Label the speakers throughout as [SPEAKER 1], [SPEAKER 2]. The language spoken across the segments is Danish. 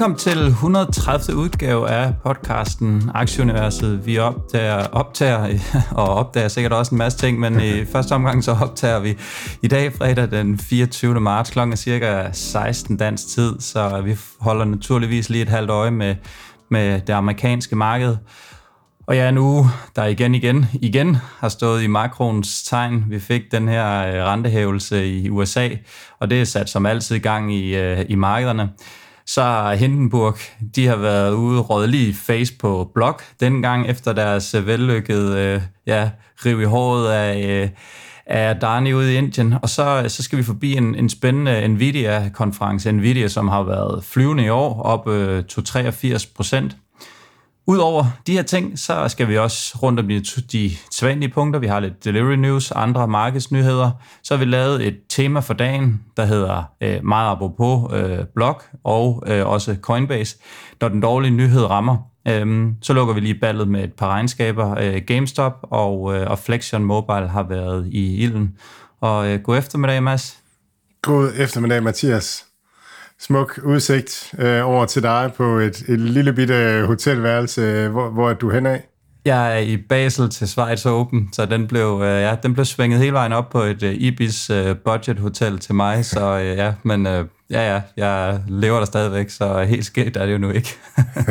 [SPEAKER 1] Velkommen til 130. udgave af podcasten Aktieuniverset. Vi optager, optager og opdager sikkert også en masse ting, men i første omgang så optager vi i dag fredag den 24. marts kl. cirka 16 dansk tid, så vi holder naturligvis lige et halvt øje med, med det amerikanske marked. Og ja, nu der igen, igen, igen har stået i makronens tegn. Vi fik den her øh, rentehævelse i USA, og det er sat som altid gang i, øh, i markederne så har Hindenburg, de har været ude og lige face på blok, dengang efter deres øh, vellykkede øh, ja, riv i håret af, øh, af Darni ude i Indien. Og så, øh, så skal vi forbi en, en spændende Nvidia-konference. Nvidia, som har været flyvende i år, op øh, 83 procent. Udover de her ting, så skal vi også rundt om de, de sædvanlige punkter. Vi har lidt delivery news, andre markedsnyheder. Så har vi lavet et tema for dagen, der hedder øh, meget apropos øh, blog og øh, også Coinbase. Når den dårlige nyhed rammer, øh, så lukker vi lige ballet med et par regnskaber. Øh, GameStop og, øh, og Flexion Mobile har været i ilden. Og øh, god eftermiddag, Mads.
[SPEAKER 2] God eftermiddag, Mathias smuk udsigt øh, over til dig på et, et lille bitte hotelværelse. Hvor, hvor er du henad?
[SPEAKER 1] Jeg er i Basel til Schweiz Open, så den blev, øh, ja, den blev svinget hele vejen op på et øh, Ibis øh, budget hotel til mig, så øh, ja, men øh, ja, ja, jeg lever der stadigvæk, så helt skidt er det jo nu ikke.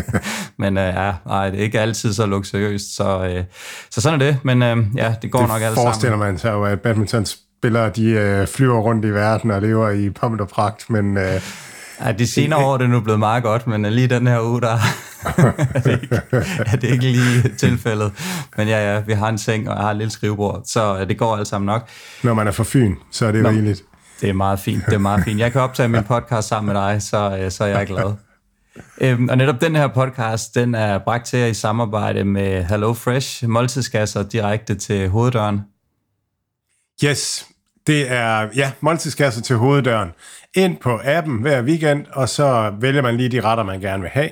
[SPEAKER 1] men øh, ja, nej, det er ikke altid så luksuriøst, så, øh, så sådan er det, men øh, ja, det går
[SPEAKER 2] det
[SPEAKER 1] nok alt sammen.
[SPEAKER 2] Det forestiller man sig jo, at badmintonspillere, de øh, flyver rundt i verden og lever i pommet og pragt, men... Øh,
[SPEAKER 1] Ja, de senere år er det nu blevet meget godt, men lige den her uge, der er, det ikke, er det ikke lige tilfældet. Men ja, ja, vi har en seng, og jeg har et lille skrivebord, så det går alt sammen nok.
[SPEAKER 2] Når man er for Fyn, så er det Nå, rigeligt.
[SPEAKER 1] Det er meget fint, det er meget fint. Jeg kan optage min podcast sammen med dig, så, øh, så er jeg glad. Øhm, og netop den her podcast, den er bragt til jer i samarbejde med Hello Fresh, måltidskasser direkte til hoveddøren.
[SPEAKER 2] Yes, det er ja, måltidskasser til hoveddøren. Ind på appen hver weekend, og så vælger man lige de retter, man gerne vil have.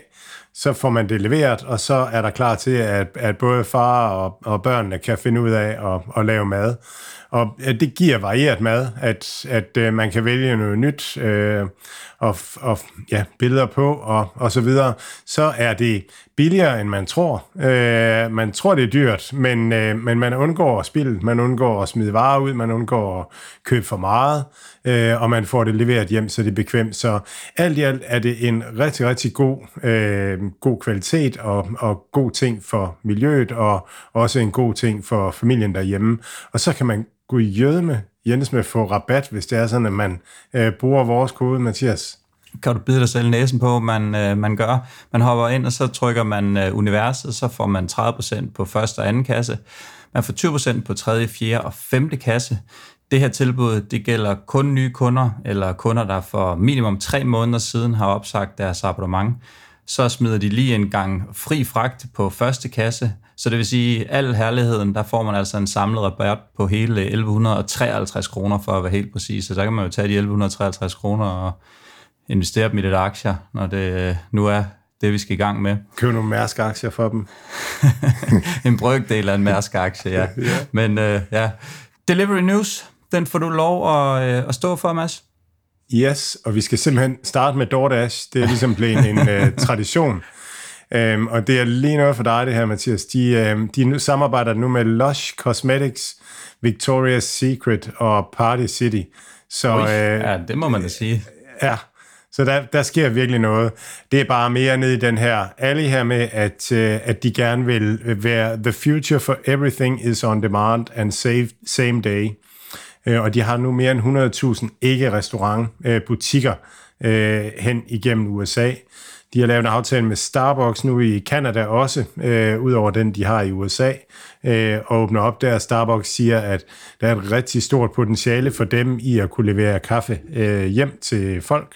[SPEAKER 2] Så får man det leveret, og så er der klar til, at, at både far og, og børnene kan finde ud af at, at lave mad. Og øh, det giver varieret mad, at, at øh, man kan vælge noget nyt øh, og, og ja, billeder på og, og så videre. Så er det billigere, end man tror. Øh, man tror, det er dyrt, men, øh, men man undgår at spille, man undgår at smide varer ud, man undgår at købe for meget, øh, og man får det leveret hjem, så det er bekvemt. Så alt i alt er det en rigtig, rigtig god, øh, god kvalitet og, og god ting for miljøet, og også en god ting for familien derhjemme. Og så kan man Gud jødme Jens med få rabat, hvis det er sådan, at man øh, bruger vores kode, Mathias
[SPEAKER 1] kan du bide dig selv næsen på, man, øh, man gør. Man hopper ind, og så trykker man øh, universet, så får man 30% på første og anden kasse. Man får 20% på tredje, fjerde og femte kasse. Det her tilbud, det gælder kun nye kunder, eller kunder, der for minimum tre måneder siden har opsagt deres abonnement. Så smider de lige en gang fri fragt på første kasse, så det vil sige, al herligheden, der får man altså en samlet rabat på hele 1153 kroner, for at være helt præcis. Så der kan man jo tage de 1153 kroner og investere dem i lidt aktier, når det øh, nu er det, vi skal i gang med.
[SPEAKER 2] Køb nogle Mærsk-aktier for dem.
[SPEAKER 1] en brøkdel af en Mærsk-aktie, ja. ja. Men uh, ja, Delivery News, den får du lov at, uh, at stå for, Mads.
[SPEAKER 2] Yes, og vi skal simpelthen starte med DoorDash. Det er ligesom blevet en uh, tradition. Um, og det er lige noget for dig, det her, Mathias. De, um, de nu samarbejder nu med Lush Cosmetics, Victoria's Secret og Party City.
[SPEAKER 1] Så, Ui, uh, ja, det må man da sige.
[SPEAKER 2] Ja, så der, der sker virkelig noget. Det er bare mere ned i den her alley her med, at, uh, at de gerne vil være the future for everything is on demand and save, same day. Uh, og de har nu mere end 100.000 ikke-restaurant-butikker uh, hen igennem USA. De har lavet en aftale med Starbucks nu i Canada også, øh, udover den, de har i USA, øh, og åbner op der. Starbucks siger, at der er et rigtig stort potentiale for dem i at kunne levere kaffe øh, hjem til folk.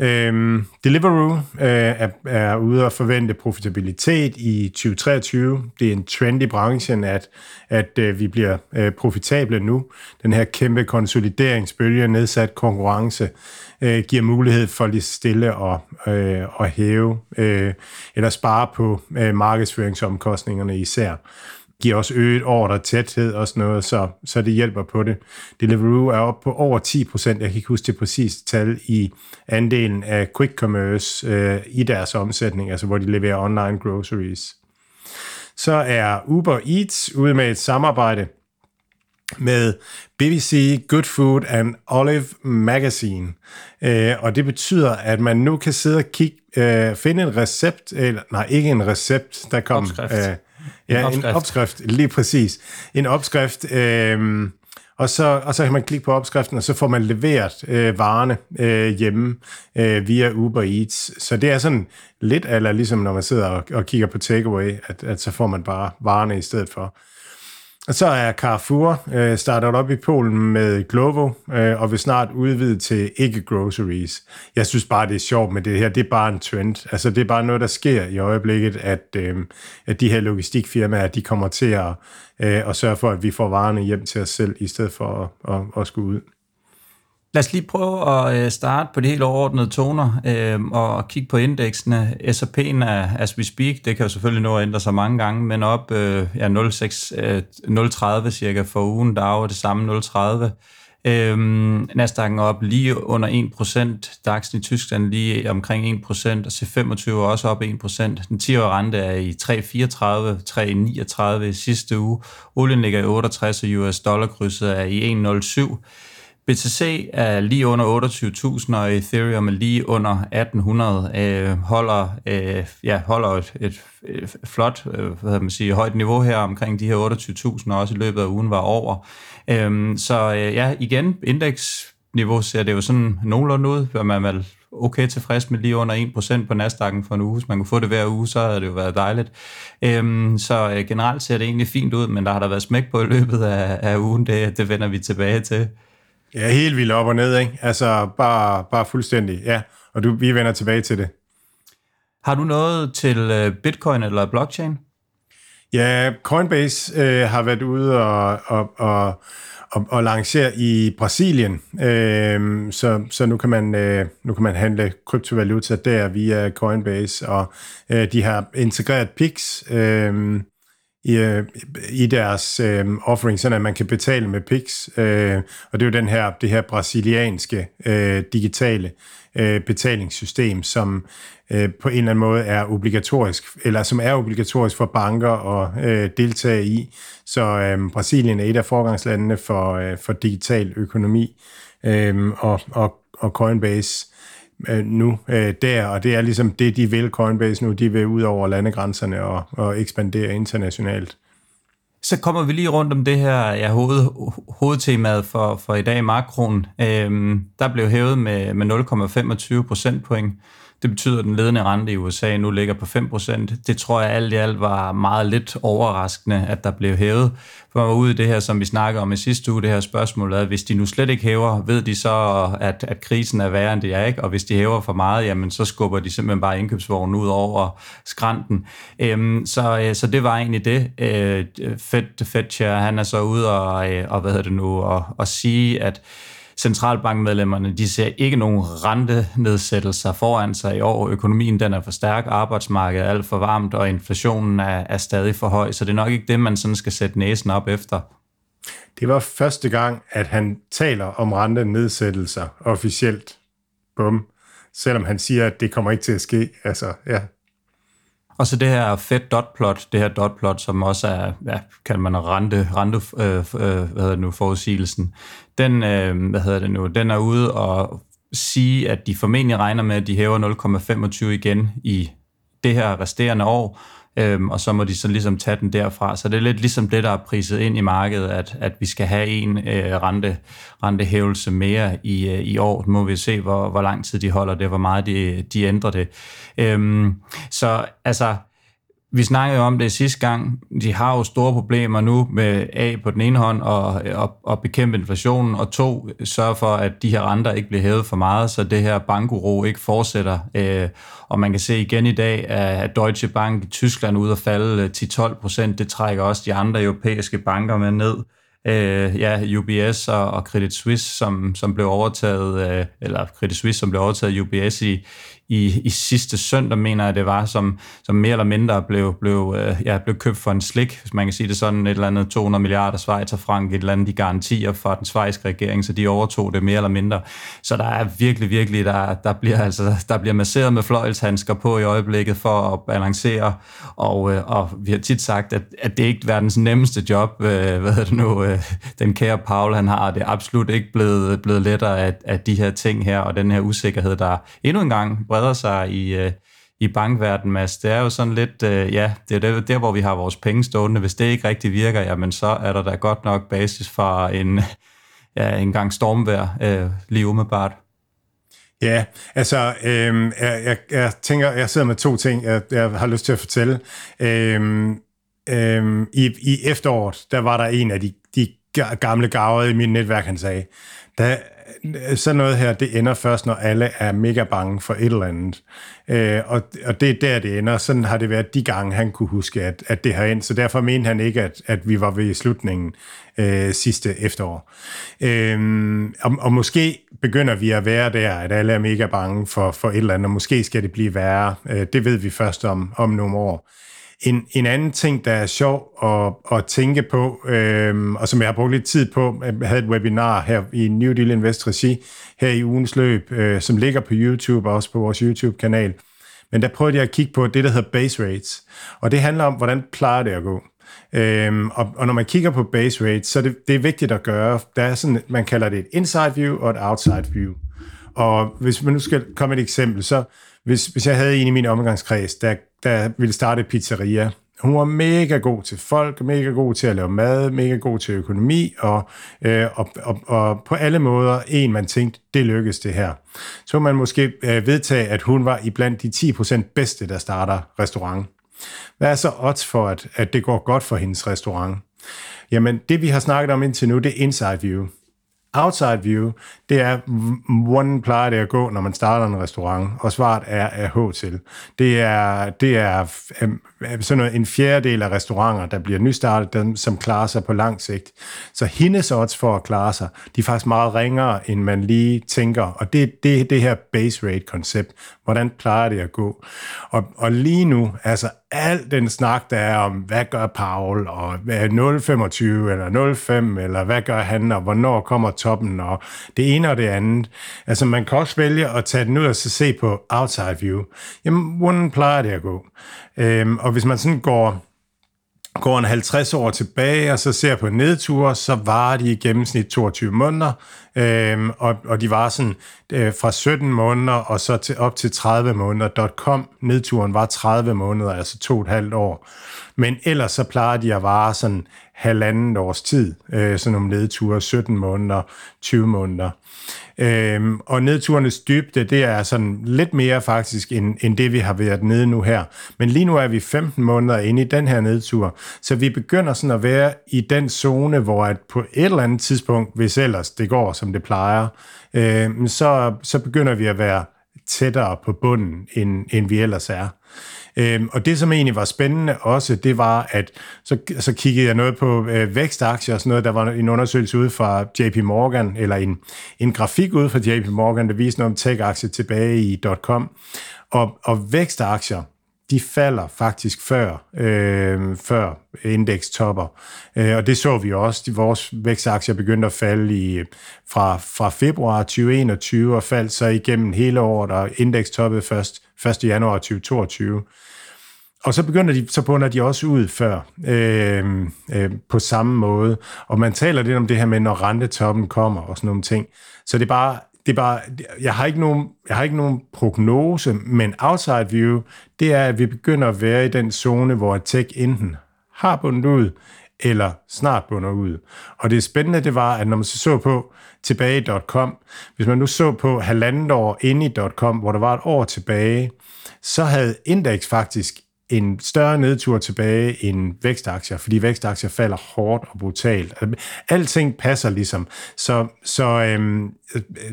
[SPEAKER 2] Øhm, Deliveroo øh, er, er ude at forvente profitabilitet i 2023. Det er en trend i branchen, at, at øh, vi bliver øh, profitable nu. Den her kæmpe konsolideringsbølge, nedsat konkurrence, øh, giver mulighed for lige stille og, øh, at hæve øh, eller spare på øh, markedsføringsomkostningerne især giver også øget ordre tæthed og sådan noget, så, så det hjælper på det. Deliveroo er op på over 10 procent, jeg kan ikke huske det præcise tal, i andelen af quick commerce øh, i deres omsætning, altså hvor de leverer online groceries. Så er Uber Eats ude med et samarbejde med BBC Good Food and Olive Magazine. Øh, og det betyder, at man nu kan sidde og kigge, øh, finde en recept, eller nej, ikke en recept, der kom...
[SPEAKER 1] Opskrift.
[SPEAKER 2] Øh, ja, en
[SPEAKER 1] opskrift.
[SPEAKER 2] en opskrift, lige præcis. En opskrift, øh, og, så, og så kan man klikke på opskriften, og så får man leveret øh, varerne øh, hjemme øh, via Uber Eats. Så det er sådan lidt eller ligesom når man sidder og, og kigger på takeaway, at, at så får man bare varerne i stedet for. Så er Carrefour øh, startet op i Polen med Glovo, øh, og vil snart udvide til ikke-groceries. Jeg synes bare, det er sjovt med det her. Det er bare en trend. Altså, det er bare noget, der sker i øjeblikket, at, øh, at de her logistikfirmaer, de kommer til at, øh, at sørge for, at vi får varerne hjem til os selv, i stedet for at, at, at skulle ud.
[SPEAKER 1] Lad os lige prøve at øh, starte på de helt overordnede toner øh, og kigge på indeksene. S&P'en er, as we speak, det kan jo selvfølgelig nå at ændre sig mange gange, men op øh, ja, 0,6, øh, 0,30 cirka for ugen, der er det samme 0,30. Øh, Nasdaq'en er op lige under 1%, DAX'en i Tyskland lige omkring 1%, og C25 er også op 1%. Den 10-årige rente er i 3,34, 3,39 i sidste uge. Olien ligger i 68, og US dollarkrydset er i 1,07. BTC er lige under 28.000, og Ethereum er lige under 1.800. Øh, holder, øh, ja, holder et, et, et flot øh, hvad man sige, højt niveau her omkring de her 28.000, og også i løbet af ugen var over. Øh, så øh, ja, igen, indeksniveau ser det jo sådan nogenlunde ud, hvor man vel okay tilfreds med lige under 1% på Nasdaq'en for en uge. Hvis man kunne få det hver uge, så havde det jo været dejligt. Øhm, så øh, generelt ser det egentlig fint ud, men der har der været smæk på i løbet af, af ugen. Det, det vender vi tilbage til.
[SPEAKER 2] Ja, helt vildt op og ned, ikke? Altså, bare, bare fuldstændig, ja. Og du, vi vender tilbage til det.
[SPEAKER 1] Har du noget til øh, Bitcoin eller blockchain?
[SPEAKER 2] Ja, Coinbase øh, har været ude og, og, og, og, og lancere i Brasilien, øh, så, så nu, kan man, øh, nu kan man handle kryptovaluta der via Coinbase, og øh, de har integreret PIX øh, i, øh, i deres øh, offering, sådan at man kan betale med PIX, øh, og det er jo den her, det her brasilianske øh, digitale øh, betalingssystem, som øh, på en eller anden måde er obligatorisk, eller som er obligatorisk for banker at øh, deltage i. Så øh, Brasilien er et af forgangslandene for, øh, for digital økonomi, øh, og, og, og Coinbase øh, nu øh, der, og det er ligesom det, de vil, Coinbase nu, de vil ud over landegrænserne og, og ekspandere internationalt.
[SPEAKER 1] Så kommer vi lige rundt om det her ja, hoved, hovedtemaet for, for i dag, makroen. Øhm, der blev hævet med, med 0,25 procentpoint. Det betyder, at den ledende rente i USA nu ligger på 5%. Det tror jeg alt i alt var meget lidt overraskende, at der blev hævet. For man var ude i det her, som vi snakkede om i sidste uge, det her spørgsmål, at hvis de nu slet ikke hæver, ved de så, at, at krisen er værre, end det er, ikke? Og hvis de hæver for meget, jamen så skubber de simpelthen bare indkøbsvognen ud over skrænten. Øhm, så, øh, så det var egentlig det. Øh, Fed, Fed Chair, han er så ude og, øh, og hvad hedder det nu, og, og sige, at centralbankmedlemmerne, de ser ikke nogen rentenedsættelser foran sig i år. Økonomien den er for stærk, arbejdsmarkedet er alt for varmt, og inflationen er, er stadig for høj, så det er nok ikke det, man sådan skal sætte næsen op efter.
[SPEAKER 2] Det var første gang, at han taler om rentenedsættelser officielt. Bum. Selvom han siger, at det kommer ikke til at ske. Altså, ja,
[SPEAKER 1] og så det her Fed dot plot, det her dot plot, som også er, ja, kan man rente, rente øh, øh, hvad hedder det nu, forudsigelsen, den, øh, hvad hedder det nu, den er ude og sige, at de formentlig regner med, at de hæver 0,25 igen i det her resterende år, øhm, og så må de så ligesom tage den derfra. Så det er lidt ligesom det, der er priset ind i markedet, at, at vi skal have en øh, rente, rentehævelse mere i, øh, i år. Nu må vi se, hvor, hvor lang tid de holder det, hvor meget de, de ændrer det. Øhm, så altså, vi snakkede jo om det sidste gang. De har jo store problemer nu med A på den ene hånd og, og, og bekæmpe inflationen, og to, sørge for, at de her renter ikke bliver hævet for meget, så det her bankuro ikke fortsætter. Øh, og man kan se igen i dag, at Deutsche Bank i Tyskland er ude at falde øh, 10-12 procent. Det trækker også de andre europæiske banker med ned øh, ja, UBS og, og Credit Suisse, som, som blev overtaget, øh, eller Credit Suisse, som blev overtaget af UBS i, i, i sidste søndag, mener jeg det var, som, som mere eller mindre blev, blev, øh, ja, blev købt for en slik, hvis man kan sige det sådan, et eller andet 200 milliarder Schweizerfrank, et eller andet de garantier fra den svejske regering, så de overtog det mere eller mindre. Så der er virkelig, virkelig, der, der, bliver, altså, der bliver masseret med fløjelshandsker på i øjeblikket for at balancere, og, øh, og vi har tit sagt, at, at det ikke er verdens nemmeste job, øh, hvad hedder det nu, øh, den kære Paul, han har, det er absolut ikke blevet, blevet lettere af, af de her ting her, og den her usikkerhed, der endnu en gang breder sig i, øh, i bankverdenen, Mads. Det er jo sådan lidt, øh, ja, det er der, der, hvor vi har vores penge stående. Hvis det ikke rigtig virker, jamen så er der da godt nok basis for en, ja, en gang stormvær øh, lige umiddelbart.
[SPEAKER 2] Ja, altså, øh, jeg, jeg, jeg tænker, jeg sidder med to ting, jeg, jeg har lyst til at fortælle. Øh, øh, i, I efteråret, der var der en af de, de gamle gaver i mit netværk, han sagde, der, sådan noget her, det ender først, når alle er mega bange for et eller andet. Øh, og, og det er der, det ender. Sådan har det været de gange, han kunne huske, at, at det har endt. Så derfor mente han ikke, at, at vi var ved slutningen øh, sidste efterår. Øh, og, og måske begynder vi at være der, at alle er mega bange for, for et eller andet, og måske skal det blive værre. Øh, det ved vi først om, om nogle år. En, en anden ting, der er sjov at, at tænke på, øhm, og som jeg har brugt lidt tid på, øh, jeg havde et webinar her i New Deal Invest Regi her i ugens løb, øh, som ligger på YouTube og også på vores YouTube-kanal. Men der prøvede jeg at kigge på det, der hedder base rates. Og det handler om, hvordan plejer det at gå. Øhm, og, og når man kigger på base rates, så er det, det er vigtigt at gøre. Der er sådan, man kalder det et inside view og et outside view. Og hvis man nu skal komme et eksempel, så hvis, hvis jeg havde en i min omgangskreds, der, der ville starte pizzeria, hun var mega god til folk, mega god til at lave mad, mega god til økonomi, og, øh, og, og, og på alle måder en, man tænkte, det lykkes det her. Så man måske øh, vedtage, at hun var i blandt de 10% bedste, der starter restaurant. Hvad er så odds for, at, at det går godt for hendes restaurant? Jamen, det vi har snakket om indtil nu, det er inside view outside view, det er, hvordan plejer det at gå, når man starter en restaurant? Og svaret er, er H til. Det er, det er sådan noget, en fjerdedel af restauranter, der bliver nystartet, dem, som klarer sig på lang sigt. Så hendes odds for at klare sig, de er faktisk meget ringere, end man lige tænker. Og det er det, det her base rate-koncept. Hvordan plejer det at gå? Og, og lige nu, altså al den snak, der er om, hvad gør Paul, og 0,25 eller 0,5, eller hvad gør han, og hvornår kommer toppen, og det ene og det andet. Altså man kan også vælge at tage den ud og så se på outside view. Jamen, hvordan plejer det at gå? Øhm, og hvis man sådan går går en 50 år tilbage og så ser på nedture, så var de i gennemsnit 22 måneder, øhm, og, og de var sådan øh, fra 17 måneder og så til, op til 30 måneder. .com nedturen var 30 måneder, altså to og et halvt år. Men ellers så plejer de at vare sådan halvandet års tid, øh, sådan nogle nedture, 17 måneder, 20 måneder. Øhm, og nedturenes dybde, det er sådan lidt mere faktisk, end, end det vi har været nede nu her. Men lige nu er vi 15 måneder inde i den her nedtur, så vi begynder sådan at være i den zone, hvor at på et eller andet tidspunkt, hvis ellers det går, som det plejer, øh, så, så begynder vi at være tættere på bunden, end, end vi ellers er. Øhm, og det, som egentlig var spændende også, det var, at så, så kiggede jeg noget på øh, vækstaktier og sådan noget. Der var en undersøgelse ud fra JP Morgan, eller en, en grafik ud fra JP Morgan, der viste noget om tech-aktier tilbage i .com. Og, og vækstaktier, de falder faktisk før, øh, før indeks topper. Øh, og det så vi også. De, vores vækstaktier begyndte at falde i, fra, fra februar 2021 og faldt så igennem hele året, og indeks toppede først 1. januar 2022. Og så begynder de, så bunder de også ud før, øh, øh, på samme måde. Og man taler lidt om det her med, når rentetoppen kommer og sådan nogle ting. Så det er bare, det er bare, jeg har ikke nogen, jeg har ikke nogen prognose, men outside view, det er, at vi begynder at være i den zone, hvor tech enten har bundet ud, eller snart bunder ud. Og det spændende, det var, at når man så, så på tilbage i .com, hvis man nu så på halvandet år inde i .com, hvor der var et år tilbage, så havde indeks faktisk en større nedtur tilbage end vækstaktier, fordi vækstaktier falder hårdt og brutalt. Altså, alting passer ligesom. Så, så, øhm,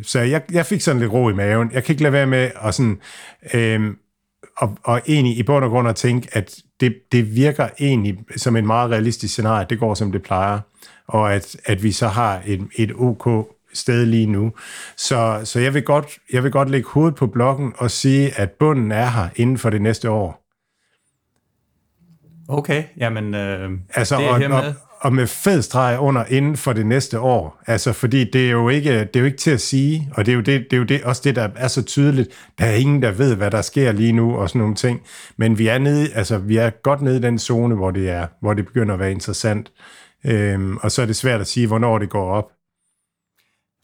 [SPEAKER 2] så jeg, jeg fik sådan lidt ro i maven. Jeg kan ikke lade være med at sådan, øhm, og, og egentlig i bund og grund at tænke, at det, det virker egentlig som en meget realistisk scenarie, det går som det plejer, og at, at vi så har et, et OK sted lige nu. Så, så jeg, vil godt, jeg vil godt lægge hovedet på blokken og sige, at bunden er her inden for det næste år.
[SPEAKER 1] Okay, jamen øh,
[SPEAKER 2] altså, det er og, hermed. Og, og med fed streg under inden for det næste år. Altså, fordi det er jo ikke, det er jo ikke til at sige, og det er jo, det, det er jo det, også det, der er så tydeligt. Der er ingen, der ved, hvad der sker lige nu, og sådan nogle ting. Men vi er, nede, altså, vi er godt nede i den zone, hvor det, er, hvor det begynder at være interessant. Øhm, og så er det svært at sige, hvornår det går op.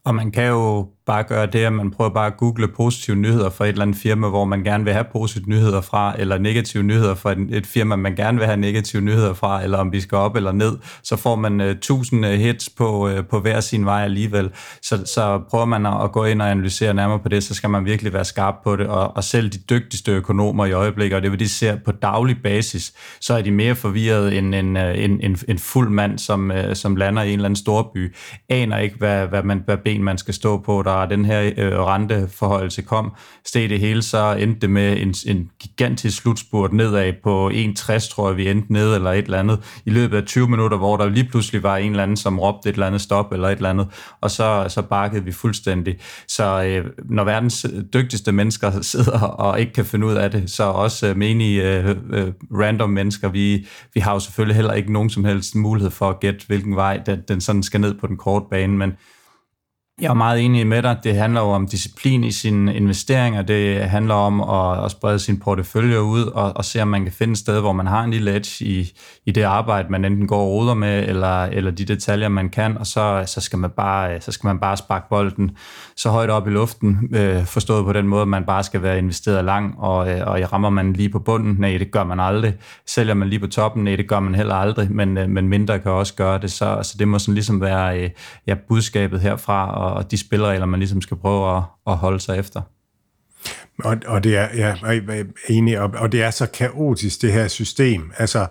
[SPEAKER 1] Og man kan jo bare gøre det, at man prøver bare at google positive nyheder fra et eller andet firma, hvor man gerne vil have positive nyheder fra, eller negative nyheder fra et firma, man gerne vil have negative nyheder fra, eller om vi skal op eller ned, så får man øh, uh, 1000 øh, hits på, uh, på hver sin vej alligevel. Så, så prøver man at gå ind og analysere nærmere på det, så skal man virkelig være skarp på det, og, og selv de dygtigste økonomer i øjeblikket, og det vil de ser på daglig basis, så er de mere forvirret end en, en, en, en fuld mand, som, uh, som lander i en eller anden storby, aner ikke, hvad, hvad, man, hvad ben man skal stå på, der den her øh, renteforholdelse kom, steg det hele, så endte det med en, en gigantisk slutspurt nedad på 1,60, tror jeg, vi endte ned eller et eller andet, i løbet af 20 minutter, hvor der lige pludselig var en eller anden, som råbte et eller andet stop eller et eller andet, og så, så bakkede vi fuldstændig. Så øh, når verdens dygtigste mennesker sidder og ikke kan finde ud af det, så også øh, menige øh, øh, random mennesker, vi, vi har jo selvfølgelig heller ikke nogen som helst mulighed for at gætte, hvilken vej den, den sådan skal ned på den korte bane, men jeg er meget enig med dig. Det handler jo om disciplin i sine investeringer. Det handler om at, at sprede sin portefølje ud og, og se, om man kan finde et sted, hvor man har en lille edge i, i det arbejde, man enten går og ruder med, eller, eller de detaljer, man kan, og så, så, skal man bare, så skal man bare sparke bolden så højt op i luften, øh, forstået på den måde, at man bare skal være investeret lang, og, øh, og rammer man lige på bunden? Nej, det gør man aldrig. Sælger man lige på toppen? Nej, det gør man heller aldrig, men, øh, men mindre kan også gøre det. Så, så det må sådan ligesom være øh, ja, budskabet herfra, og, og de spilleregler, man ligesom skal prøve at, at holde sig efter.
[SPEAKER 2] Og, og det er, ja, jeg er enig, og, og det er så kaotisk, det her system. Altså,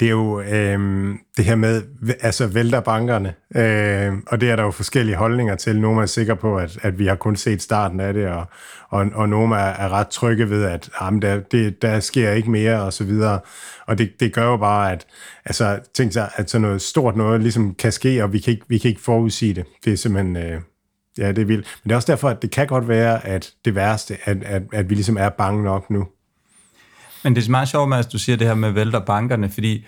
[SPEAKER 2] det er jo øh, det her med, altså vælter bankerne, øh, og det er der jo forskellige holdninger til. Nogle er sikre på, at, at vi har kun set starten af det, og, og, og nogle er, er ret trygge ved, at ah, jamen, der, det, der sker ikke mere, og så videre. Og det, det gør jo bare, at altså, tænk sig, at sådan noget stort noget ligesom kan ske, og vi kan ikke, vi kan ikke forudsige det. Det er simpelthen... Øh, Ja, det er vildt. Men det er også derfor, at det kan godt være, at det værste, at, at, at vi ligesom er bange nok nu.
[SPEAKER 1] Men det er meget sjovt, at du siger det her med vælter bankerne, fordi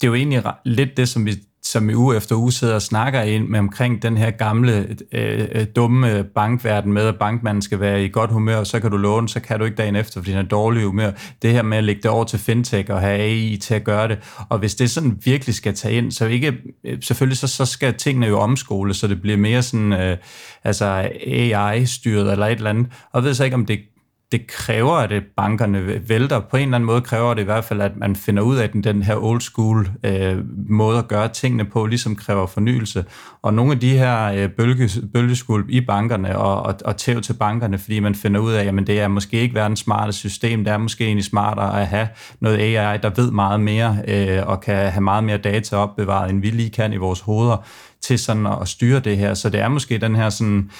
[SPEAKER 1] det er jo egentlig lidt det, som vi som i uge efter uge sidder og snakker ind med omkring den her gamle, øh, øh, dumme bankverden med, at bankmanden skal være i godt humør, og så kan du låne, så kan du ikke dagen efter, fordi den er dårlig humør. Det her med at lægge det over til fintech og have AI til at gøre det. Og hvis det sådan virkelig skal tage ind, så ikke, øh, selvfølgelig så, så skal tingene jo omskole, så det bliver mere sådan, øh, altså AI-styret eller et eller andet. Og jeg ved så ikke, om det det kræver, at øh, bankerne vælter. På en eller anden måde kræver det i hvert fald, at man finder ud af den, den her old school øh, måde at gøre tingene på, ligesom kræver fornyelse. Og nogle af de her øh, bølge, bølgeskulp i bankerne og, og, og tæv til bankerne, fordi man finder ud af, at det er måske ikke verdens smarte system, det er måske egentlig smartere at have noget AI, der ved meget mere øh, og kan have meget mere data opbevaret, end vi lige kan i vores hoveder til sådan at styre det her. Så det er måske den her sådan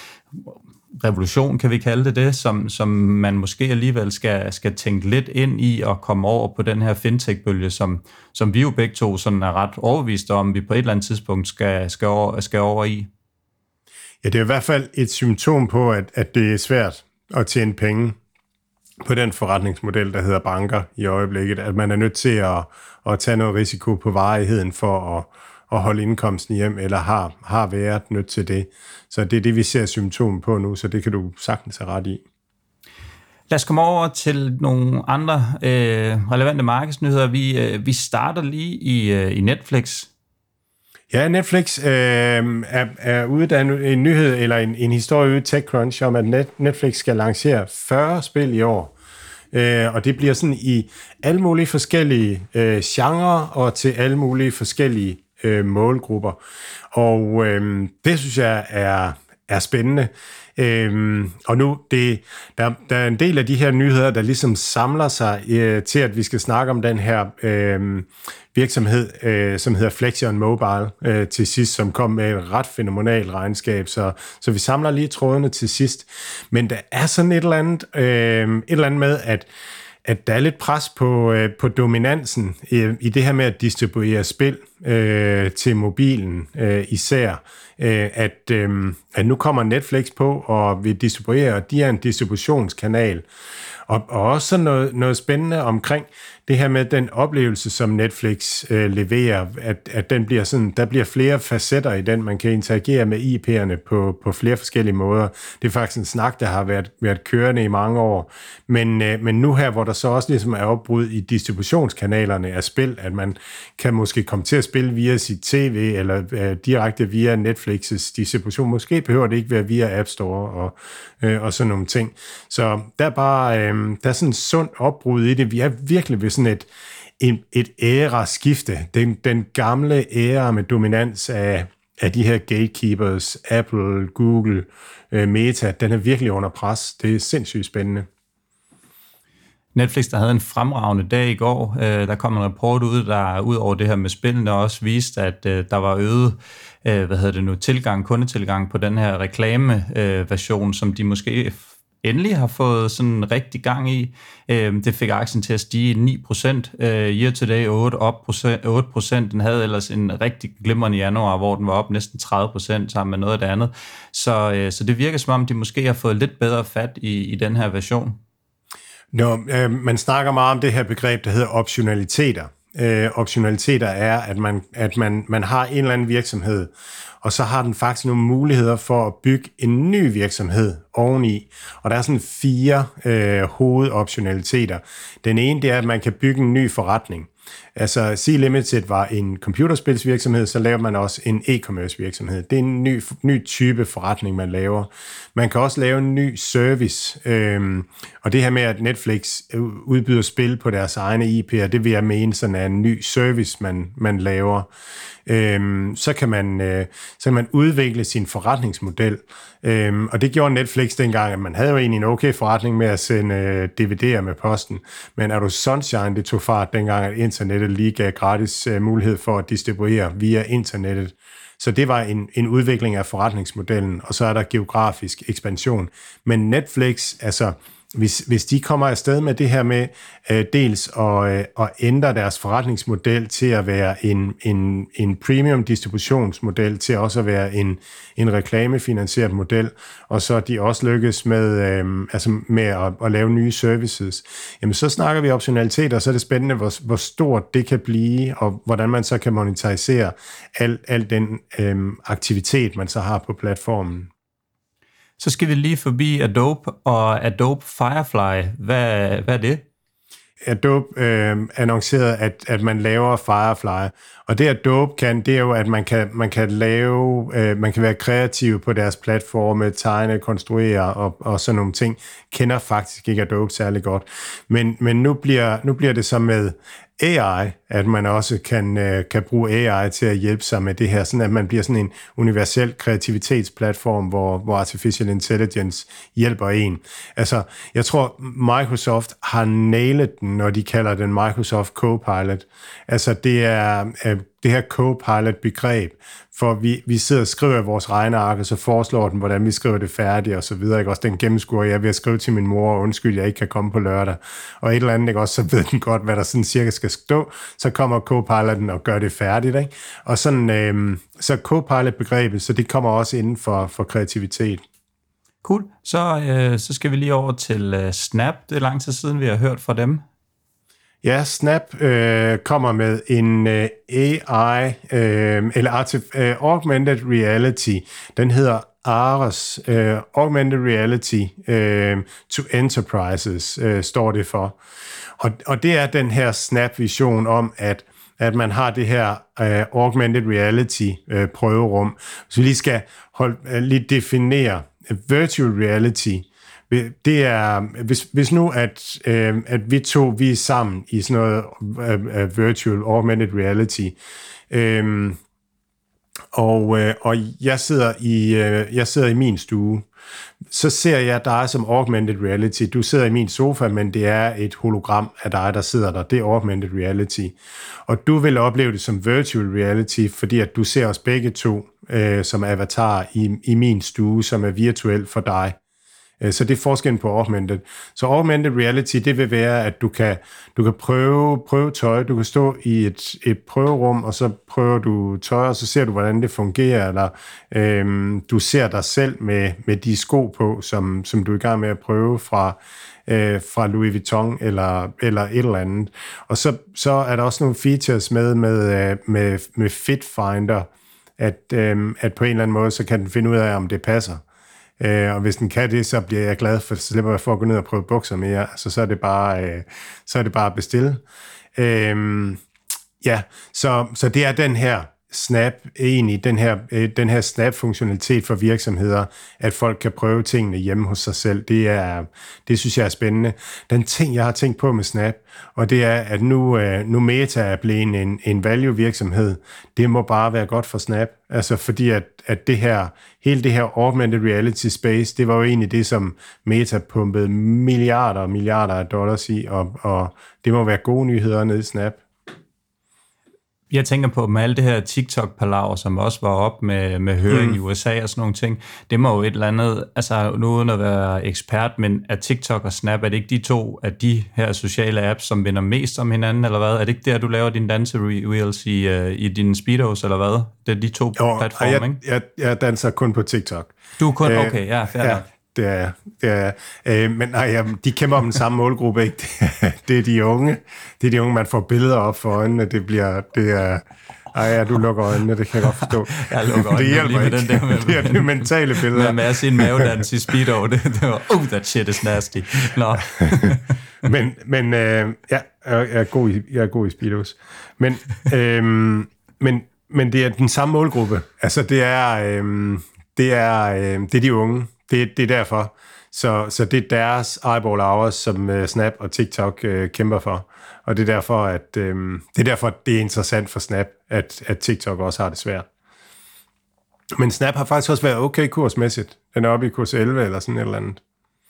[SPEAKER 1] revolution, kan vi kalde det det, som, som man måske alligevel skal, skal tænke lidt ind i og komme over på den her fintech-bølge, som, som vi jo begge to sådan er ret overbeviste om, vi på et eller andet tidspunkt skal, skal, over, skal over i.
[SPEAKER 2] Ja, det er i hvert fald et symptom på, at, at det er svært at tjene penge på den forretningsmodel, der hedder banker i øjeblikket, at man er nødt til at, at tage noget risiko på varigheden for at, at holde indkomsten hjem, eller har, har været nødt til det. Så det er det, vi ser symptomer på nu, så det kan du sagtens have ret i.
[SPEAKER 1] Lad os komme over til nogle andre øh, relevante markedsnyheder. Vi, øh, vi starter lige i, øh, i Netflix.
[SPEAKER 2] Ja, Netflix øh, er, er uddannet en nyhed eller en, en historie ude TechCrunch om, at Net, Netflix skal lancere 40 spil i år. Øh, og det bliver sådan i alle mulige forskellige øh, genrer og til alle mulige forskellige øh, målgrupper. Og øh, det synes jeg er, er spændende. Øhm, og nu, det, der, der er en del af de her nyheder, der ligesom samler sig øh, til, at vi skal snakke om den her øh, virksomhed, øh, som hedder Flexion Mobile øh, til sidst, som kom med et ret fænomenalt regnskab. Så, så vi samler lige trådene til sidst. Men der er sådan et eller andet, øh, et eller andet med, at at der er lidt pres på, øh, på dominansen i, i det her med at distribuere spil øh, til mobilen øh, især. Øh, at, øh, at nu kommer Netflix på og vil distribuere, og de er en distributionskanal. Og, og også noget, noget spændende omkring det her med den oplevelse, som Netflix øh, leverer, at, at den bliver sådan, der bliver flere facetter i den, man kan interagere med IP'erne på, på flere forskellige måder. Det er faktisk en snak, der har været, været kørende i mange år. Men, øh, men nu her, hvor der så også ligesom er opbrud i distributionskanalerne af spil, at man kan måske komme til at spille via sit tv, eller øh, direkte via Netflix's distribution. Måske behøver det ikke være via App Store og, øh, og sådan nogle ting. Så der er bare, øh, der er sådan en sund opbrud i det. Vi er virkelig ved sådan et, et, et æra-skifte. Den, den gamle æra med dominans af, af de her gatekeepers, Apple, Google, øh, Meta, den er virkelig under pres. Det er sindssygt spændende.
[SPEAKER 1] Netflix, der havde en fremragende dag i går. Øh, der kom en rapport ud, der ud over det her med spillene også viste, at øh, der var øget øh, hvad hedder det nu, tilgang, kundetilgang på den her reklame-version, øh, som de måske endelig har fået sådan rigtig gang i. Øh, det fik aktien til at stige 9%, øh, year to day 8, op 8%. Den havde ellers en rigtig glimrende januar, hvor den var op næsten 30% sammen med noget af det andet. Så, øh, så det virker som om, de måske har fået lidt bedre fat i, i den her version.
[SPEAKER 2] Nå, øh, man snakker meget om det her begreb, der hedder optionaliteter. Øh, optionaliteter er, at man, at man, man har en eller anden virksomhed, og så har den faktisk nogle muligheder for at bygge en ny virksomhed oveni. Og der er sådan fire øh, hovedoptionaliteter. Den ene, det er, at man kan bygge en ny forretning. Altså C-Limited var en computerspilsvirksomhed, så laver man også en e-commerce virksomhed. Det er en ny, ny type forretning, man laver. Man kan også lave en ny service, øhm, og det her med, at Netflix øh, udbyder spil på deres egne IP'er, det vil jeg mene sådan er en ny service, man, man laver øhm, så, kan man, øh, så kan man udvikle sin forretningsmodel. Øhm, og det gjorde Netflix dengang, at man havde jo egentlig en okay forretning med at sende øh, DVD'er med posten. Men er du Sunshine, det tog fart dengang, at internettet lige gav gratis øh, mulighed for at distribuere via internettet. Så det var en, en udvikling af forretningsmodellen, og så er der geografisk ekspansion. Men Netflix, altså hvis, hvis de kommer afsted med det her med øh, dels at, øh, at ændre deres forretningsmodel til at være en, en, en premium distributionsmodel, til også at være en, en reklamefinansieret model, og så de også lykkes med, øh, altså med at, at lave nye services, jamen så snakker vi optionalitet, og så er det spændende, hvor, hvor stort det kan blive, og hvordan man så kan monetarisere al, al den øh, aktivitet, man så har på platformen.
[SPEAKER 1] Så skal vi lige forbi Adobe og Adobe Firefly. Hvad, hvad er det?
[SPEAKER 2] Adobe øh, annoncerede, at, at man laver Firefly, og det Adobe kan, det er jo, at man kan, man kan lave, øh, man kan være kreativ på deres platforme, tegne, konstruere og, og sådan nogle ting. Kender faktisk ikke Adobe særlig godt. Men, men nu, bliver, nu bliver det så med AI, at man også kan, øh, kan bruge AI til at hjælpe sig med det her, sådan at man bliver sådan en universel kreativitetsplatform, hvor, hvor artificial intelligence hjælper en. Altså, jeg tror, Microsoft har nailet den, når de kalder den Microsoft Copilot. Altså, det er øh, det her co-pilot-begreb, for vi, vi sidder og skriver vores regneark, og så foreslår den, hvordan vi skriver det færdigt, og så videre. Ikke? Også den gennemskuer jeg ved at skrive til min mor, undskyld, jeg ikke kan komme på lørdag. Og et eller andet, ikke? Også, så ved den godt, hvad der sådan cirka skal stå. Så kommer co-piloten og gør det færdigt. Ikke? Og sådan, øhm, så co-pilot-begrebet, så det kommer også inden for, for kreativitet.
[SPEAKER 1] Cool. Så, øh, så skal vi lige over til øh, Snap. Det er lang tid siden, vi har hørt fra dem.
[SPEAKER 2] Ja, Snap øh, kommer med en øh, AI, øh, eller artif- øh, Augmented Reality. Den hedder ARES, øh, Augmented Reality øh, to Enterprises, øh, står det for. Og, og det er den her Snap-vision om, at at man har det her uh, augmented reality uh, prøverum. Så vi lige skal holde, uh, øh, lige definere virtual reality det er, hvis, hvis nu, at, øh, at vi to, vi er sammen i sådan noget uh, uh, virtual augmented reality, øh, og, øh, og jeg, sidder i, øh, jeg sidder i min stue. Så ser jeg dig som augmented reality. Du sidder i min sofa, men det er et hologram af dig, der sidder der. Det er augmented reality. Og du vil opleve det som virtual reality, fordi at du ser os begge to øh, som avatar i, i min stue, som er virtuel for dig. Øh, så det er forskellen på augmented. Så augmented reality, det vil være, at du kan, du kan prøve, prøve tøj, du kan stå i et, et prøverum, og så prøver du tøj, og så ser du, hvordan det fungerer, eller øhm, du ser dig selv med, med de sko på, som, som du er i gang med at prøve fra, øh, fra Louis Vuitton eller, eller et eller andet. Og så, så er der også nogle features med, med, øh, med, med Fit Finder, at, øh, at på en eller anden måde, så kan den finde ud af, om det passer. Øh, og hvis den kan det, så bliver jeg glad, for så slipper jeg for at gå ned og prøve bukser mere. Altså, så er det bare, øh, så er det bare at bestille. Øh, ja, så, så det er den her Snap egentlig den her, øh, den her Snap-funktionalitet for virksomheder, at folk kan prøve tingene hjemme hos sig selv. Det, er, det synes jeg er spændende. Den ting, jeg har tænkt på med Snap, og det er, at nu, øh, nu Meta er blevet en, en value-virksomhed, det må bare være godt for Snap. Altså fordi, at, at det her, hele det her augmented reality space, det var jo egentlig det, som Meta pumpede milliarder og milliarder af dollars i, og, og det må være gode nyheder nede i Snap.
[SPEAKER 1] Jeg tænker på med alle det her TikTok-palaver, som også var op med, med høring mm. i USA og sådan nogle ting. Det må jo et eller andet, altså nu uden at være ekspert, men er TikTok og Snap, er det ikke de to af de her sociale apps, som vinder mest om hinanden, eller hvad? Er det ikke der, du laver dine danse-reels i, uh, i dine speedos, eller hvad? Det er de to jo, platforme,
[SPEAKER 2] jeg,
[SPEAKER 1] ikke?
[SPEAKER 2] Jeg, jeg danser kun på TikTok.
[SPEAKER 1] Du er kun, øh, okay, ja, fair
[SPEAKER 2] ja. Det er, det er øh, men nej, ja, de kæmper om den samme målgruppe, ikke? Det, det er de unge. Det er de unge, man får billeder op for øjnene. Det bliver, det er, ej, ja, du lukker øjnene, det kan jeg godt forstå.
[SPEAKER 1] jeg lukker øjnene
[SPEAKER 2] det hjælper
[SPEAKER 1] lige med
[SPEAKER 2] ikke.
[SPEAKER 1] den der med,
[SPEAKER 2] det er det mentale billeder.
[SPEAKER 1] med, med at se en mavedans i speedo. Det, det var, oh, that shit is nasty. Nå.
[SPEAKER 2] men men øh, ja, jeg er, god i, jeg er god i speedos. Men, øh, men, men det er den samme målgruppe. Altså, det er, øh, det er, øh, det er de unge. Det, det er derfor. Så, så det er deres eyeball hours, som uh, Snap og TikTok uh, kæmper for. Og det er derfor, at uh, det er derfor, det er interessant for Snap, at, at TikTok også har det svært. Men Snap har faktisk også været okay kursmæssigt. Den er oppe i kurs 11 eller sådan et eller andet.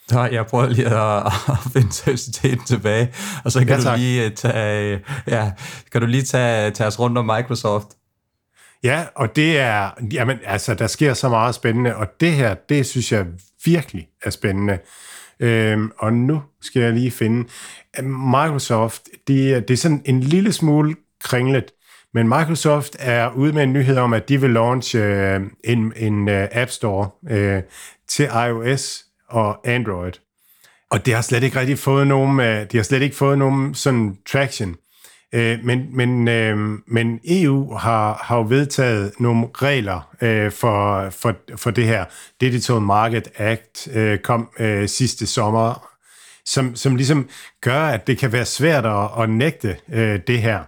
[SPEAKER 1] Så jeg prøver lige at, at finde seriøsiteten tilbage, og så kan ja, du lige tage, ja, kan du lige tage, tage os rundt om Microsoft.
[SPEAKER 2] Ja, og det er, jamen altså, der sker så meget spændende, og det her, det synes jeg virkelig er spændende. Øhm, og nu skal jeg lige finde, Microsoft, det, det er sådan en lille smule kringlet, men Microsoft er ude med en nyhed om, at de vil launche øh, en, en uh, App Store øh, til iOS og Android. Og det har slet ikke rigtig fået nogen, øh, de har slet ikke fået nogen sådan traction. Øh, men, men, øh, men EU har, har jo vedtaget nogle regler øh, for, for, for det her. Digital Market Act øh, kom øh, sidste sommer, som, som ligesom gør, at det kan være svært at, at nægte øh, det her.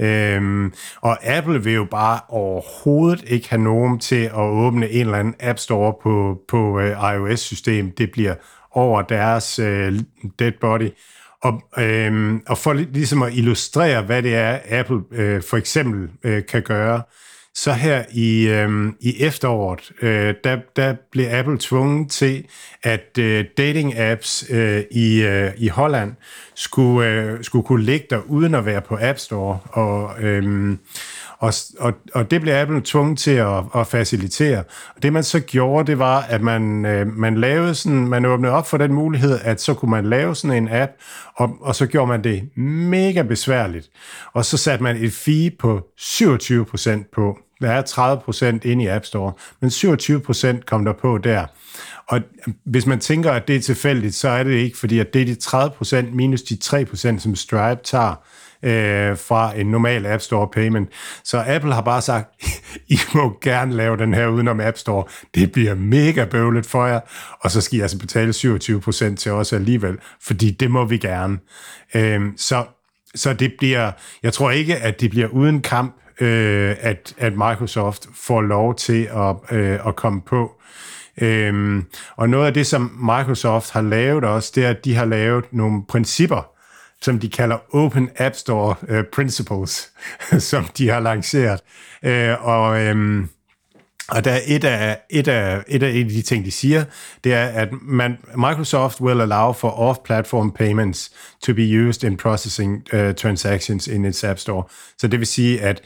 [SPEAKER 2] Øhm, og Apple vil jo bare overhovedet ikke have nogen til at åbne en eller anden App Store på, på øh, iOS-system. Det bliver over deres øh, dead body. Og, øhm, og for ligesom at illustrere, hvad det er, Apple øh, for eksempel øh, kan gøre, så her i, øh, i efteråret, øh, der, der blev Apple tvunget til, at øh, dating-apps øh, i, øh, i Holland skulle, øh, skulle kunne ligge der uden at være på App Store. Og, øh, og, og, og det blev Apple tvunget til at, at facilitere. Og det man så gjorde, det var, at man, øh, man lavede sådan, man åbnede op for den mulighed, at så kunne man lave sådan en app, og, og så gjorde man det mega besværligt. Og så satte man et fee på 27% på. Der er 30% inde i App Store, men 27% kom der på der. Og hvis man tænker, at det er tilfældigt, så er det ikke, fordi at det er de 30% minus de 3%, som Stripe tager øh, fra en normal App Store payment. Så Apple har bare sagt, I må gerne lave den her udenom App Store. Det bliver mega bøvlet for jer, og så skal I altså betale 27% til os alligevel, fordi det må vi gerne. Øh, så, så det bliver, jeg tror ikke, at det bliver uden kamp, øh, at, at Microsoft får lov til at, øh, at komme på. Øhm, og noget af det, som Microsoft har lavet også, det er, at de har lavet nogle principper, som de kalder Open App Store øh, Principles, som de har lanceret. Øh, og, um, og der er et af, et, af, et af de ting, de siger, det er, at man, Microsoft will allow for off-platform payments to be used in processing uh, transactions in its App Store. Så det vil sige, at,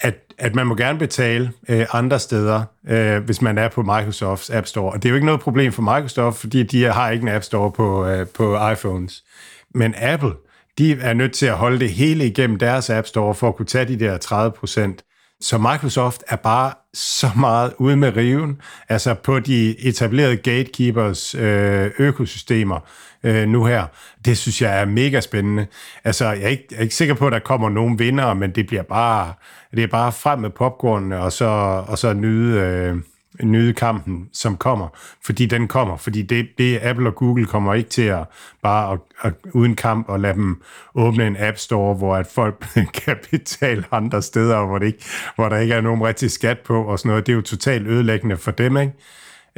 [SPEAKER 2] at, at man må gerne betale uh, andre steder, uh, hvis man er på Microsofts App Store. Og det er jo ikke noget problem for Microsoft, fordi de har ikke en App Store på, uh, på iPhones. Men Apple, de er nødt til at holde det hele igennem deres App Store for at kunne tage de der 30 procent. Så Microsoft er bare så meget ude med riven, altså på de etablerede gatekeepers øh, økosystemer øh, nu her. Det synes jeg er mega spændende. Altså, jeg er, ikke, jeg er ikke sikker på, at der kommer nogen vinder, men det bliver bare, det er bare frem med popcornene, og så, og så nyde, øh, nyde kampen, som kommer, fordi den kommer, fordi det, det Apple og Google kommer ikke til at bare at, at, uden kamp og lade dem åbne en App Store, hvor at folk kan betale andre steder, hvor, det ikke, hvor der ikke er nogen rigtig skat på og sådan noget. Det er jo totalt ødelæggende for dem, ikke?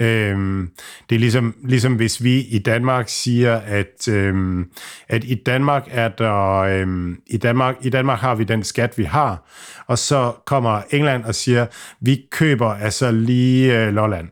[SPEAKER 2] Øhm, det er ligesom, ligesom hvis vi i Danmark siger, at, øhm, at i Danmark er der øhm, i Danmark i Danmark har vi den skat vi har, og så kommer England og siger, vi køber altså lige øh, Lolland.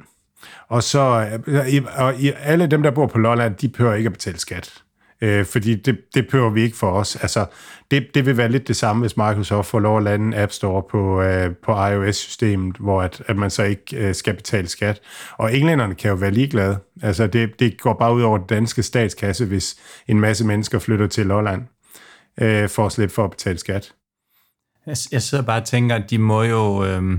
[SPEAKER 2] Og så øh, og alle dem der bor på Lolland, de behøver ikke at betale skat øh, fordi det, det behøver vi ikke for os. Altså, det, det vil være lidt det samme, hvis Microsoft får lov at lande en App Store på, øh, på iOS-systemet, hvor at, at man så ikke øh, skal betale skat. Og englænderne kan jo være ligeglade. Altså, det, det går bare ud over den danske statskasse, hvis en masse mennesker flytter til Lolland øh, for at slippe for at betale skat.
[SPEAKER 1] Jeg, jeg sidder bare og tænker, at de må jo... Øh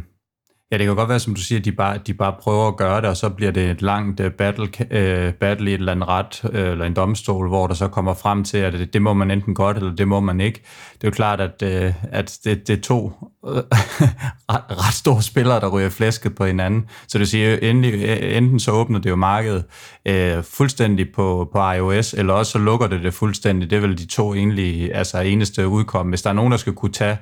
[SPEAKER 1] Ja, det kan godt være, som du siger, at de bare, de bare prøver at gøre det, og så bliver det et langt øh, battle, uh, battle i et eller andet ret, uh, eller en domstol, hvor der så kommer frem til, at det, det må man enten godt, eller det må man ikke. Det er jo klart, at, uh, at det, det er to uh, ret, ret store spillere, der ryger flæsket på hinanden. Så det siger endelig, enten så åbner det jo markedet uh, fuldstændig på, på iOS, eller også så lukker det det fuldstændig. Det er vel de to egentlig, altså eneste udkom. Hvis der er nogen, der skal kunne tage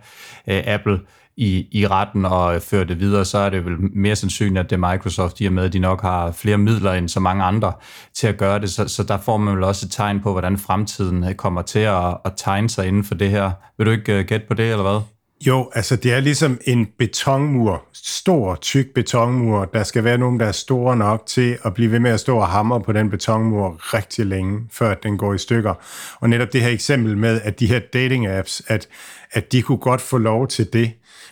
[SPEAKER 1] uh, Apple i, i retten og føre det videre, så er det vel mere sandsynligt, at det er Microsoft, i og med, at de nok har flere midler end så mange andre til at gøre det. Så, så der får man vel også et tegn på, hvordan fremtiden øh, kommer til at, at tegne sig inden for det her. Vil du ikke uh, gætte på det, eller hvad?
[SPEAKER 2] Jo, altså det er ligesom en betonmur, stor, tyk betonmur. Der skal være nogen, der er store nok til at blive ved med at stå og hamre på den betonmur rigtig længe, før den går i stykker. Og netop det her eksempel med, at de her dating apps, at, at de kunne godt få lov til det,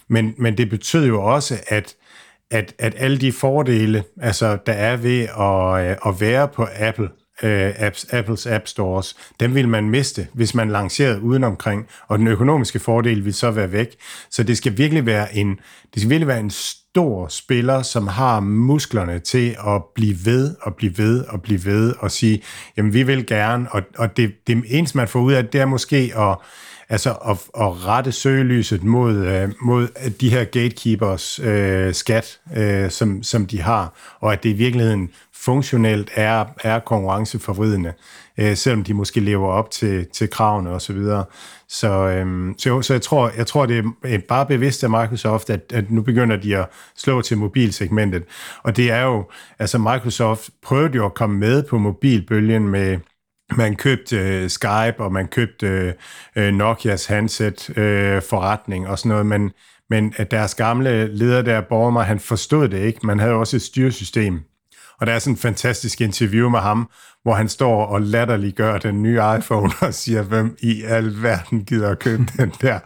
[SPEAKER 2] men, men det betød jo også, at, at, at alle de fordele, altså, der er ved at, øh, at være på Apple, uh, apps, Apples App Stores, dem vil man miste, hvis man lancerede udenomkring, og den økonomiske fordel vil så være væk. Så det skal virkelig være en, det skal virkelig være en stor spiller, som har musklerne til at blive ved og blive ved og blive ved og sige, jamen vi vil gerne, og, og det, det eneste man får ud af det er måske at altså at, at rette søgelyset mod, øh, mod de her gatekeepers øh, skat, øh, som, som de har, og at det i virkeligheden funktionelt er, er konkurrenceforvridende, øh, selvom de måske lever op til, til kravene osv. Så, videre. så, øh, så, så jeg, tror, jeg tror, det er bare bevidst af Microsoft, at, at nu begynder de at slå til mobilsegmentet. Og det er jo, altså Microsoft prøvede jo at komme med på mobilbølgen med man købte øh, Skype, og man købte øh, Nokias handset-forretning øh, forretning og sådan noget, men, men øh, deres gamle leder der, Bormer, han forstod det ikke. Man havde også et styresystem. Og der er sådan en fantastisk interview med ham, hvor han står og latterliggør den nye iPhone og siger, hvem i al verden gider at købe den der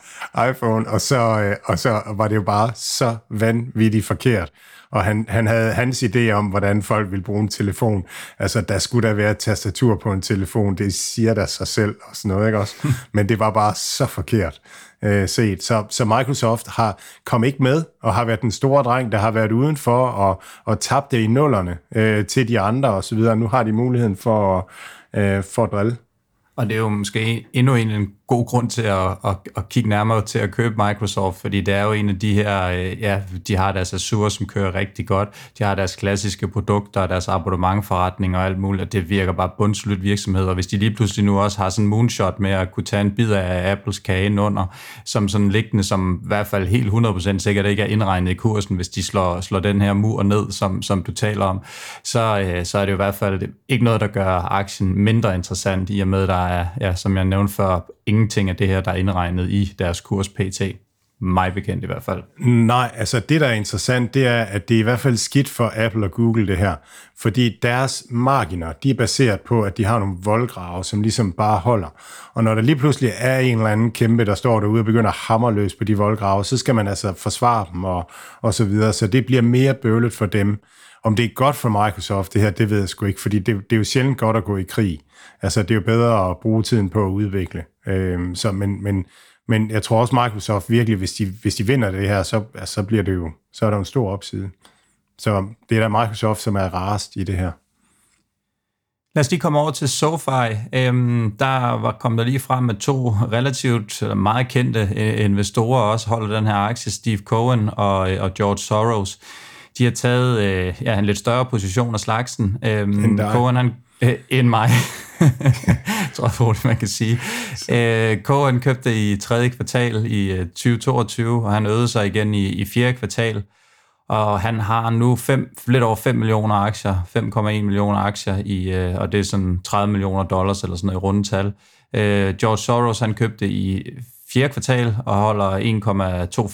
[SPEAKER 2] iPhone, og så, øh, og så var det jo bare så vanvittigt forkert og han, han havde hans idé om, hvordan folk vil bruge en telefon. Altså, der skulle der være et tastatur på en telefon, det siger der sig selv og sådan noget, ikke også? Men det var bare så forkert øh, set. Så, så Microsoft har kom ikke med, og har været den store dreng, der har været udenfor og, og tabt det i nullerne øh, til de andre og så videre. Nu har de muligheden for, øh, for at drille.
[SPEAKER 1] Og det er jo måske endnu en god grund til at, at, at kigge nærmere til at købe Microsoft, fordi det er jo en af de her, øh, ja, de har deres Azure, som kører rigtig godt, de har deres klassiske produkter, deres abonnementforretning og alt muligt, og det virker bare bundslut virksomhed, og hvis de lige pludselig nu også har sådan en moonshot med at kunne tage en bid af Apples kage under, som sådan liggende, som i hvert fald helt 100% sikkert ikke er indregnet i kursen, hvis de slår, slår den her mur ned, som, som du taler om, så, øh, så er det jo i hvert fald ikke noget, der gør aktien mindre interessant, i og med, der er, ja, som jeg nævnte før, ingenting af det her, der er indregnet i deres kurs PT. mig bekendt i hvert fald.
[SPEAKER 2] Nej, altså det, der er interessant, det er, at det er i hvert fald skidt for Apple og Google, det her. Fordi deres marginer, de er baseret på, at de har nogle voldgrave, som ligesom bare holder. Og når der lige pludselig er en eller anden kæmpe, der står derude og begynder at hamre løs på de voldgrave, så skal man altså forsvare dem og, og så videre. Så det bliver mere bøvlet for dem. Om det er godt for Microsoft, det her, det ved jeg sgu ikke, fordi det, det er jo sjældent godt at gå i krig. Altså, det er jo bedre at bruge tiden på at udvikle. Øhm, så, men, men, men jeg tror også, Microsoft virkelig, hvis de, hvis de vinder det her, så, altså, så bliver det jo, så er der en stor opside. Så det er da Microsoft, som er rarest i det her.
[SPEAKER 1] Lad os lige komme over til SoFi. Øhm, der var kommet der lige frem med to relativt eller meget kendte øh, investorer også holder den her aktie, Steve Cohen og, øh, og George Soros. De har taget øh, ja, en lidt større position af slagsen. Øhm,
[SPEAKER 2] End dig.
[SPEAKER 1] Cohen, han, øh, end mig, tror jeg, man kan sige. Øh, Cohen købte i tredje kvartal i øh, 2022, og han øvede sig igen i, i fjerde kvartal. Og han har nu fem, lidt over 5 millioner aktier, 5,1 millioner aktier, i, øh, og det er sådan 30 millioner dollars eller sådan noget i rundetal. Øh, George Soros han købte i fjerde kvartal og holder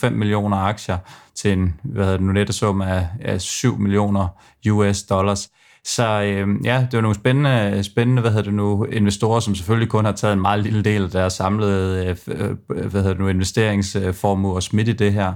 [SPEAKER 1] 1,25 millioner aktier til en hvad hedder det nu, nettosum af, af 7 millioner US dollars. Så øh, ja, det var nogle spændende, spændende hvad hedder det nu, investorer, som selvfølgelig kun har taget en meget lille del af deres samlede øh, øh hvad hedder det nu, investeringsformue og smidt i det her.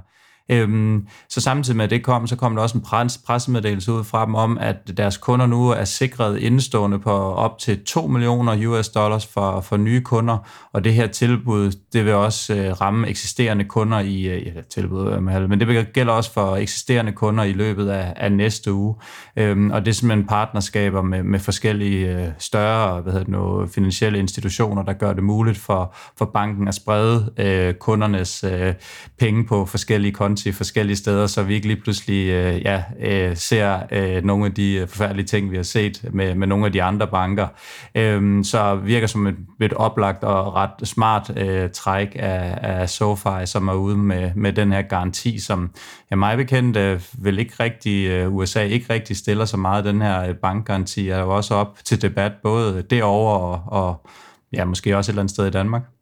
[SPEAKER 1] Øhm, så samtidig med at det kom, så kom der også en pres, pressemeddelelse ud fra dem om, at deres kunder nu er sikret indstående på op til 2 millioner US dollars for, for nye kunder, og det her tilbud, det vil også øh, ramme eksisterende kunder i, øh, ja, tilbud, øh, men det gælder også for eksisterende kunder i løbet af, af næste uge, øhm, og det er simpelthen partnerskaber med, med forskellige øh, større hvad hedder det nu, finansielle institutioner, der gør det muligt for, for banken at sprede øh, kundernes øh, penge på forskellige konti til forskellige steder, så vi ikke lige pludselig øh, ja, øh, ser øh, nogle af de øh, forfærdelige ting, vi har set med, med nogle af de andre banker. Øh, så virker som et, et oplagt og ret smart øh, træk af, af SoFi, som er ude med, med den her garanti, som jeg mig bekendt øh, vil ikke rigtig, øh, USA ikke rigtig stiller så meget den her øh, bankgaranti, er jo også op til debat både derovre og, og ja, måske også et eller andet sted i Danmark.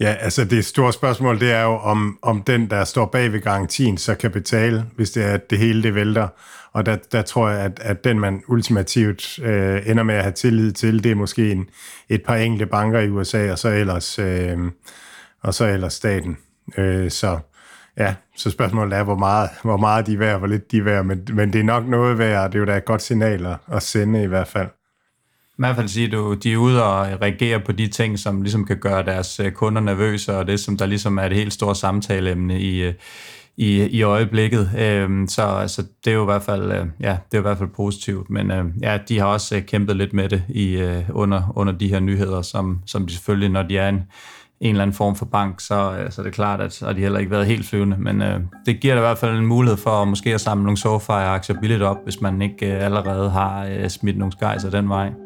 [SPEAKER 2] Ja, altså det store spørgsmål, det er jo, om, om den, der står bag ved garantien, så kan betale, hvis det er, at det hele det vælter. Og der, der tror jeg, at, at den, man ultimativt øh, ender med at have tillid til, det er måske en, et par enkelte banker i USA, og så ellers, øh, og så ellers staten. Øh, så ja, så spørgsmålet er, hvor meget, hvor meget de er værd, hvor lidt de er værd, men, men det er nok noget værd, og det er jo da et godt signal at, sende i hvert fald.
[SPEAKER 1] I hvert fald sige, at de er ude og reagere på de ting, som ligesom kan gøre deres øh, kunder nervøse, og det, som der ligesom er et helt stort samtaleemne i, øh, i, i øjeblikket. Øhm, så altså, det er jo i hvert fald, øh, ja, det er i hvert fald positivt. Men øh, ja, de har også kæmpet lidt med det i, under, under de her nyheder, som, som de selvfølgelig, når de er en, en eller anden form for bank, så, så er det klart, at har de heller ikke været helt flyvende. Men øh, det giver da i hvert fald en mulighed for måske at samle nogle SoFi-aktier billigt op, hvis man ikke øh, allerede har øh, smidt nogle skejser den vej.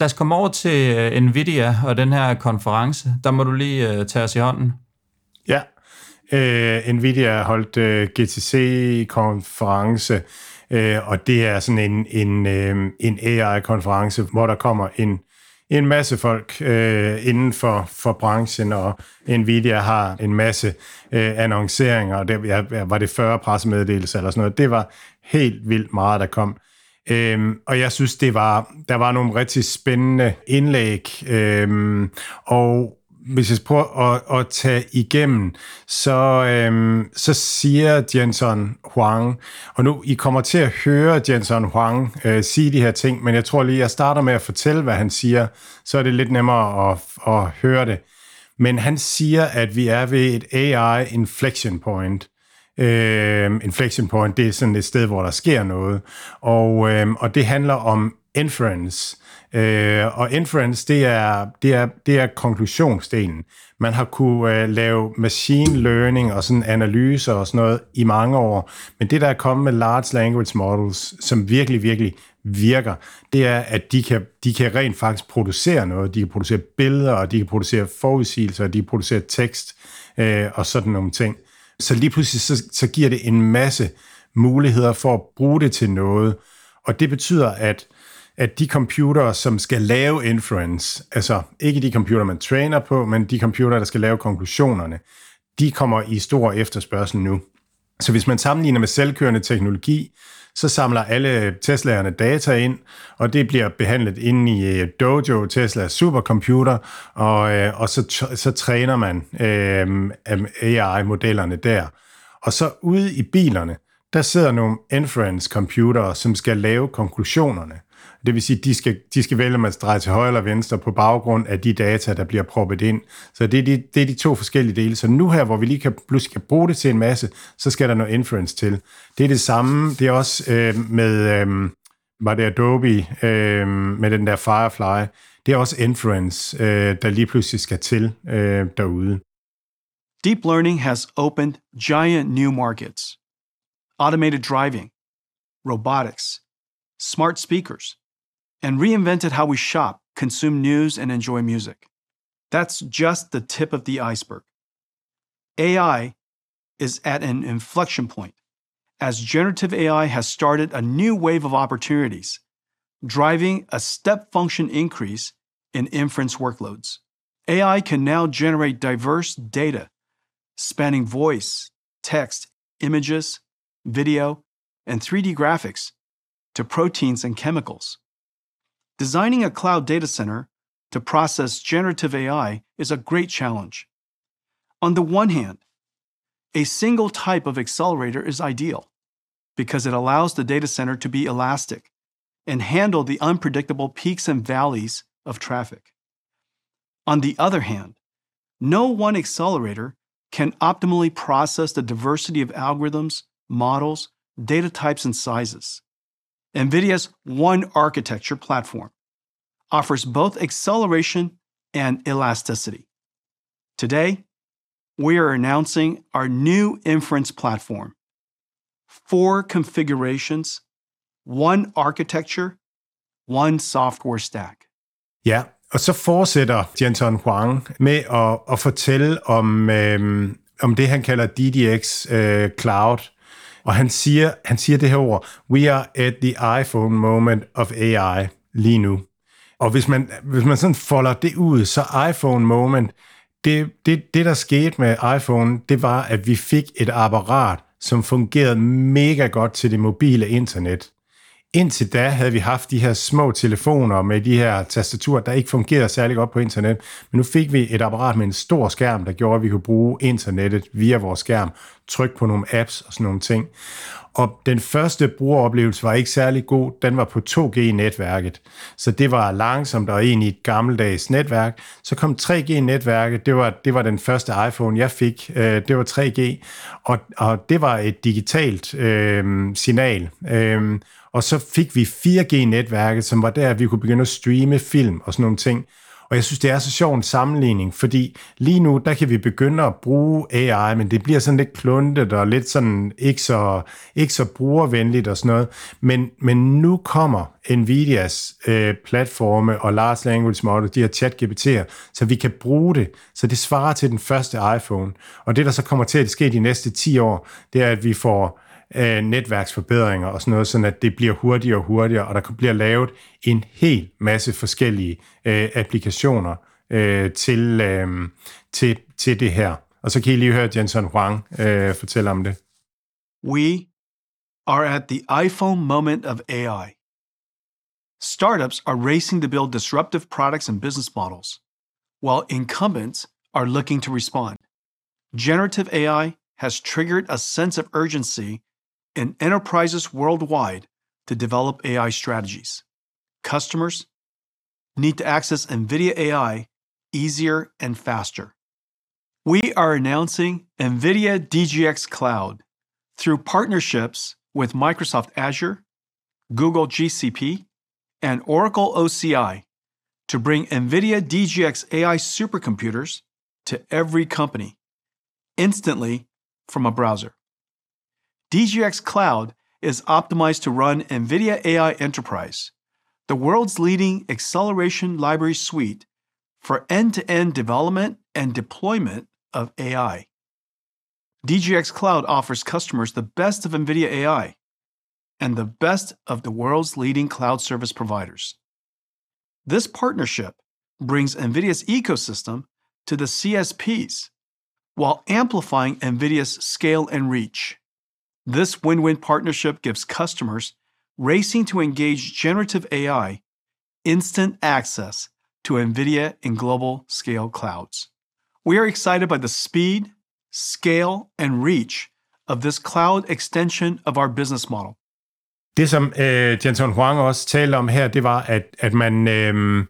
[SPEAKER 1] Lad os komme over til øh, Nvidia og den her konference. Der må du lige uh, tage os i hånden.
[SPEAKER 2] Ja, uh, Nvidia holdt uh, GTC-konference, uh, og det er sådan en, en, uh, en AI-konference, hvor der kommer en, en masse folk uh, inden for, for branchen, og Nvidia har en masse uh, annonceringer, og det ja, var det 40 pressemeddelelser eller sådan noget. Det var helt vildt meget, der kom. Øhm, og jeg synes, det var, der var nogle rigtig spændende indlæg, øhm, og hvis jeg prøver at, at tage igennem, så, øhm, så siger Jensen Huang, og nu I kommer til at høre Jensen Huang øh, sige de her ting, men jeg tror lige, jeg starter med at fortælle, hvad han siger, så er det lidt nemmere at, at høre det. Men han siger, at vi er ved et AI inflection point. Øh, inflection point, det er sådan et sted, hvor der sker noget. Og, øh, og det handler om inference. Øh, og inference, det er, det, er, det er konklusionsdelen. Man har kunne øh, lave machine learning og sådan analyser og sådan noget i mange år, men det der er kommet med large language models, som virkelig, virkelig virker, det er, at de kan, de kan rent faktisk producere noget. De kan producere billeder, og de kan producere forudsigelser, og de kan producere tekst øh, og sådan nogle ting. Så lige pludselig så, så giver det en masse muligheder for at bruge det til noget. Og det betyder, at at de computere, som skal lave inference, altså ikke de computere, man træner på, men de computere, der skal lave konklusionerne, de kommer i stor efterspørgsel nu. Så hvis man sammenligner med selvkørende teknologi, så samler alle Teslaerne data ind, og det bliver behandlet inde i øh, Dojo, Teslas supercomputer, og, øh, og så, så træner man øh, AI-modellerne der. Og så ude i bilerne, der sidder nogle inference-computere, som skal lave konklusionerne. Det vil sige, at de skal, de skal vælge, om man drejer til højre eller venstre på baggrund af de data, der bliver proppet ind. Så det er, de, det er de to forskellige dele. Så nu her, hvor vi lige kan, pludselig kan bruge det til en masse, så skal der noget inference til. Det er det samme, det er også øh, med, øh, var det Adobe, øh, med den der Firefly, det er også inference, øh, der lige pludselig skal til øh, derude.
[SPEAKER 3] Deep learning has opened giant new markets. Automated driving, robotics, smart speakers, and reinvented how we shop, consume news, and enjoy music. That's just the tip of the iceberg. AI is at an inflection point as generative AI has started a new wave of opportunities, driving a step function increase in inference workloads. AI can now generate diverse data spanning voice, text, images, video, and 3D graphics to proteins and chemicals. Designing a cloud data center to process generative AI is a great challenge. On the one hand, a single type of accelerator is ideal because it allows the data center to be elastic and handle the unpredictable peaks and valleys of traffic. On the other hand, no one accelerator can optimally process the diversity of algorithms, models, data types, and sizes. NVIDIA's One Architecture platform offers both acceleration and elasticity. Today, we are announcing our new inference platform. Four configurations, one architecture, one software stack.
[SPEAKER 2] Ja, og så fortsætter Jensen Huang med at, at fortælle om, øhm, om det, han kalder DDX øh, Cloud, Og han siger, han siger det her ord, we are at the iPhone moment of AI lige nu. Og hvis man, hvis man sådan folder det ud, så iPhone moment, det, det, det der skete med iPhone, det var, at vi fik et apparat, som fungerede mega godt til det mobile internet. Indtil da havde vi haft de her små telefoner med de her tastaturer, der ikke fungerede særlig godt på internet. Men nu fik vi et apparat med en stor skærm, der gjorde, at vi kunne bruge internettet via vores skærm, trykke på nogle apps og sådan nogle ting. Og den første brugeroplevelse var ikke særlig god. Den var på 2G-netværket. Så det var langsomt og egentlig et gammeldags netværk. Så kom 3G-netværket. Det var, det var den første iPhone, jeg fik. Øh, det var 3G. Og, og det var et digitalt øh, signal. Øh, og så fik vi 4G-netværket, som var der, vi kunne begynde at streame film og sådan nogle ting. Og jeg synes, det er så sjov en sammenligning, fordi lige nu, der kan vi begynde at bruge AI, men det bliver sådan lidt kluntet og lidt sådan ikke så, ikke så brugervenligt og sådan noget. Men, men nu kommer Nvidias øh, platforme og large language model, de her chat-GPT'er, så vi kan bruge det, så det svarer til den første iPhone. Og det, der så kommer til at ske de næste 10 år, det er, at vi får øh, netværksforbedringer og sådan noget, sådan at det bliver hurtigere og hurtigere, og der bliver lavet en hel masse forskellige øh, applikationer øh, til, øh, til, til det her. Og så kan I lige høre Jensen Huang øh, fortælle om det.
[SPEAKER 3] We are at the iPhone moment of AI. Startups are racing to build disruptive products and business models, while incumbents are looking to respond. Generative AI has triggered a sense of urgency in enterprises worldwide to develop AI strategies. Customers need to access NVIDIA AI easier and faster. We are announcing NVIDIA DGX Cloud through partnerships with Microsoft Azure, Google GCP, and Oracle OCI to bring NVIDIA DGX AI supercomputers to every company instantly from a browser. DGX Cloud is optimized to run NVIDIA AI Enterprise, the world's leading acceleration library suite for end to end development and deployment of AI. DGX Cloud offers customers the best of NVIDIA AI and the best of the world's leading cloud service providers. This partnership brings NVIDIA's ecosystem to the CSPs while amplifying NVIDIA's scale and reach. This win win partnership gives customers racing to engage generative AI instant access to NVIDIA in global scale clouds. We are excited by the speed, scale, and reach of this cloud extension of our business model.
[SPEAKER 2] Det, som øh, Jensen Huang også talte om her, det var, at, at man øh,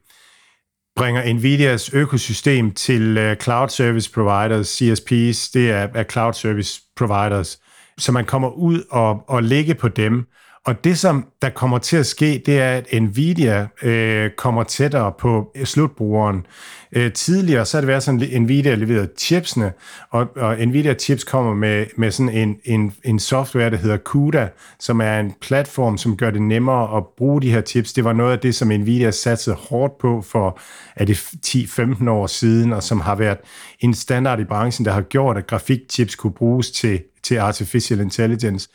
[SPEAKER 2] bringer NVIDIAs økosystem til øh, cloud service providers, CSPs, det er, er cloud service providers, så man kommer ud og, og ligge på dem. Og det, som der kommer til at ske, det er, at Nvidia øh, kommer tættere på øh, slutbrugeren. Øh, tidligere så har det været sådan, at Nvidia leverede chipsene, og, og Nvidia chips kommer med, med sådan en, en, en software, der hedder CUDA, som er en platform, som gør det nemmere at bruge de her chips. Det var noget af det, som Nvidia satsede hårdt på for er det 10-15 år siden, og som har været en standard i branchen, der har gjort, at grafikchips kunne bruges til, til artificial intelligence.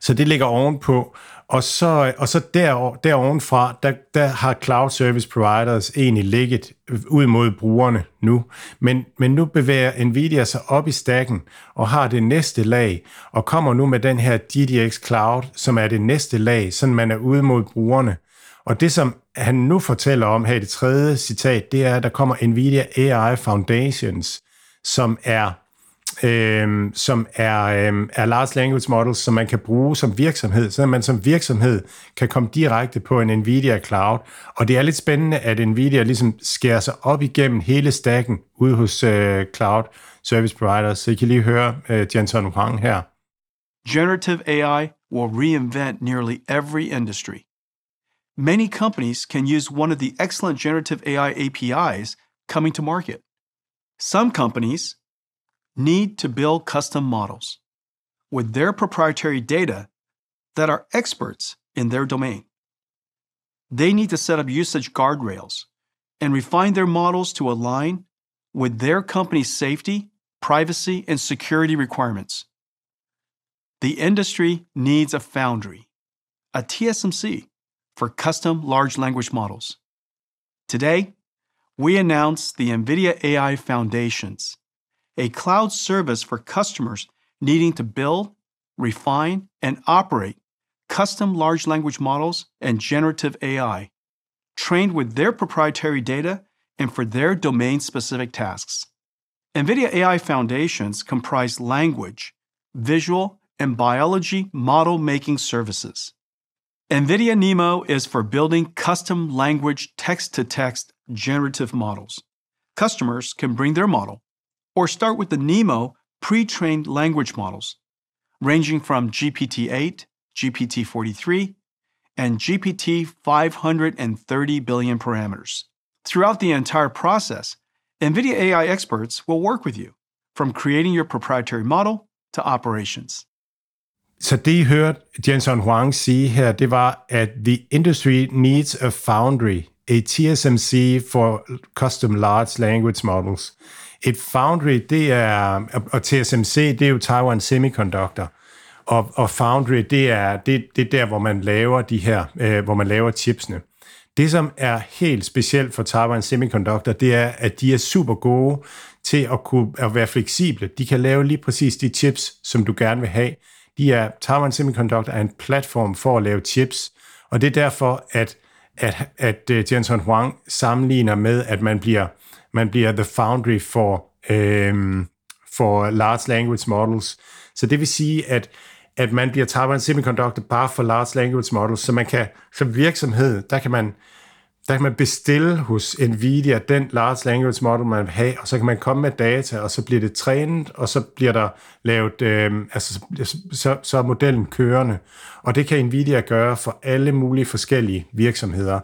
[SPEAKER 2] Så det ligger ovenpå. Og så, og så der, derovenfra, der, der har cloud service providers egentlig ligget ud mod brugerne nu. Men, men nu bevæger Nvidia sig op i stakken og har det næste lag, og kommer nu med den her DDX Cloud, som er det næste lag, så man er ude mod brugerne. Og det, som han nu fortæller om her i det tredje citat, det er, at der kommer Nvidia AI Foundations, som er øh, som er, øh, er large language models, som man kan bruge som virksomhed, så man som virksomhed kan komme direkte på en NVIDIA Cloud. Og det er lidt spændende, at NVIDIA ligesom skærer sig op igennem hele stacken ude hos øh, cloud service providers. Så I kan lige høre øh, Jensen Huang her.
[SPEAKER 3] Generative AI will reinvent nearly every industry. Many companies can use one of the excellent generative AI APIs coming to market. Some companies need to build custom models with their proprietary data that are experts in their domain. They need to set up usage guardrails and refine their models to align with their company's safety, privacy, and security requirements. The industry needs a foundry, a TSMC, for custom large language models. Today, we announce the NVIDIA AI Foundations a cloud service for customers needing to build, refine, and operate custom large language models and generative AI, trained with their proprietary data and for their domain specific tasks. NVIDIA AI Foundations comprise language, visual, and biology model making services. NVIDIA NeMo is for building custom language text to text generative models. Customers can bring their model or start with the NEMO pre trained language models, ranging from GPT 8, GPT 43, and GPT 530 billion parameters. Throughout the entire process, NVIDIA AI experts will work with you, from creating your proprietary model to operations.
[SPEAKER 2] Så det, I hørte Jensen Huang sige her, det var, at the industry needs a foundry, a TSMC for custom large language models. Et foundry, det er, og TSMC, det er jo Taiwan Semiconductor, og, og foundry, det er, det, det er der, hvor man laver de her, øh, hvor man laver chipsene. Det, som er helt specielt for Taiwan Semiconductor, det er, at de er super gode til at kunne at være fleksible. De kan lave lige præcis de chips, som du gerne vil have. De er, Taiwan Semiconductor er en platform for at lave chips, og det er derfor, at, at, at øh, Jensen Huang sammenligner med, at man bliver man bliver the foundry for, øh, for large language models. Så det vil sige, at, at man bliver Taiwan Semiconductor bare for large language models, så man kan som virksomhed, der kan man der kan man bestille hos Nvidia den large language model, man vil have, og så kan man komme med data, og så bliver det trænet, og så bliver der lavet, øh, altså så, så er modellen kørende. Og det kan Nvidia gøre for alle mulige forskellige virksomheder.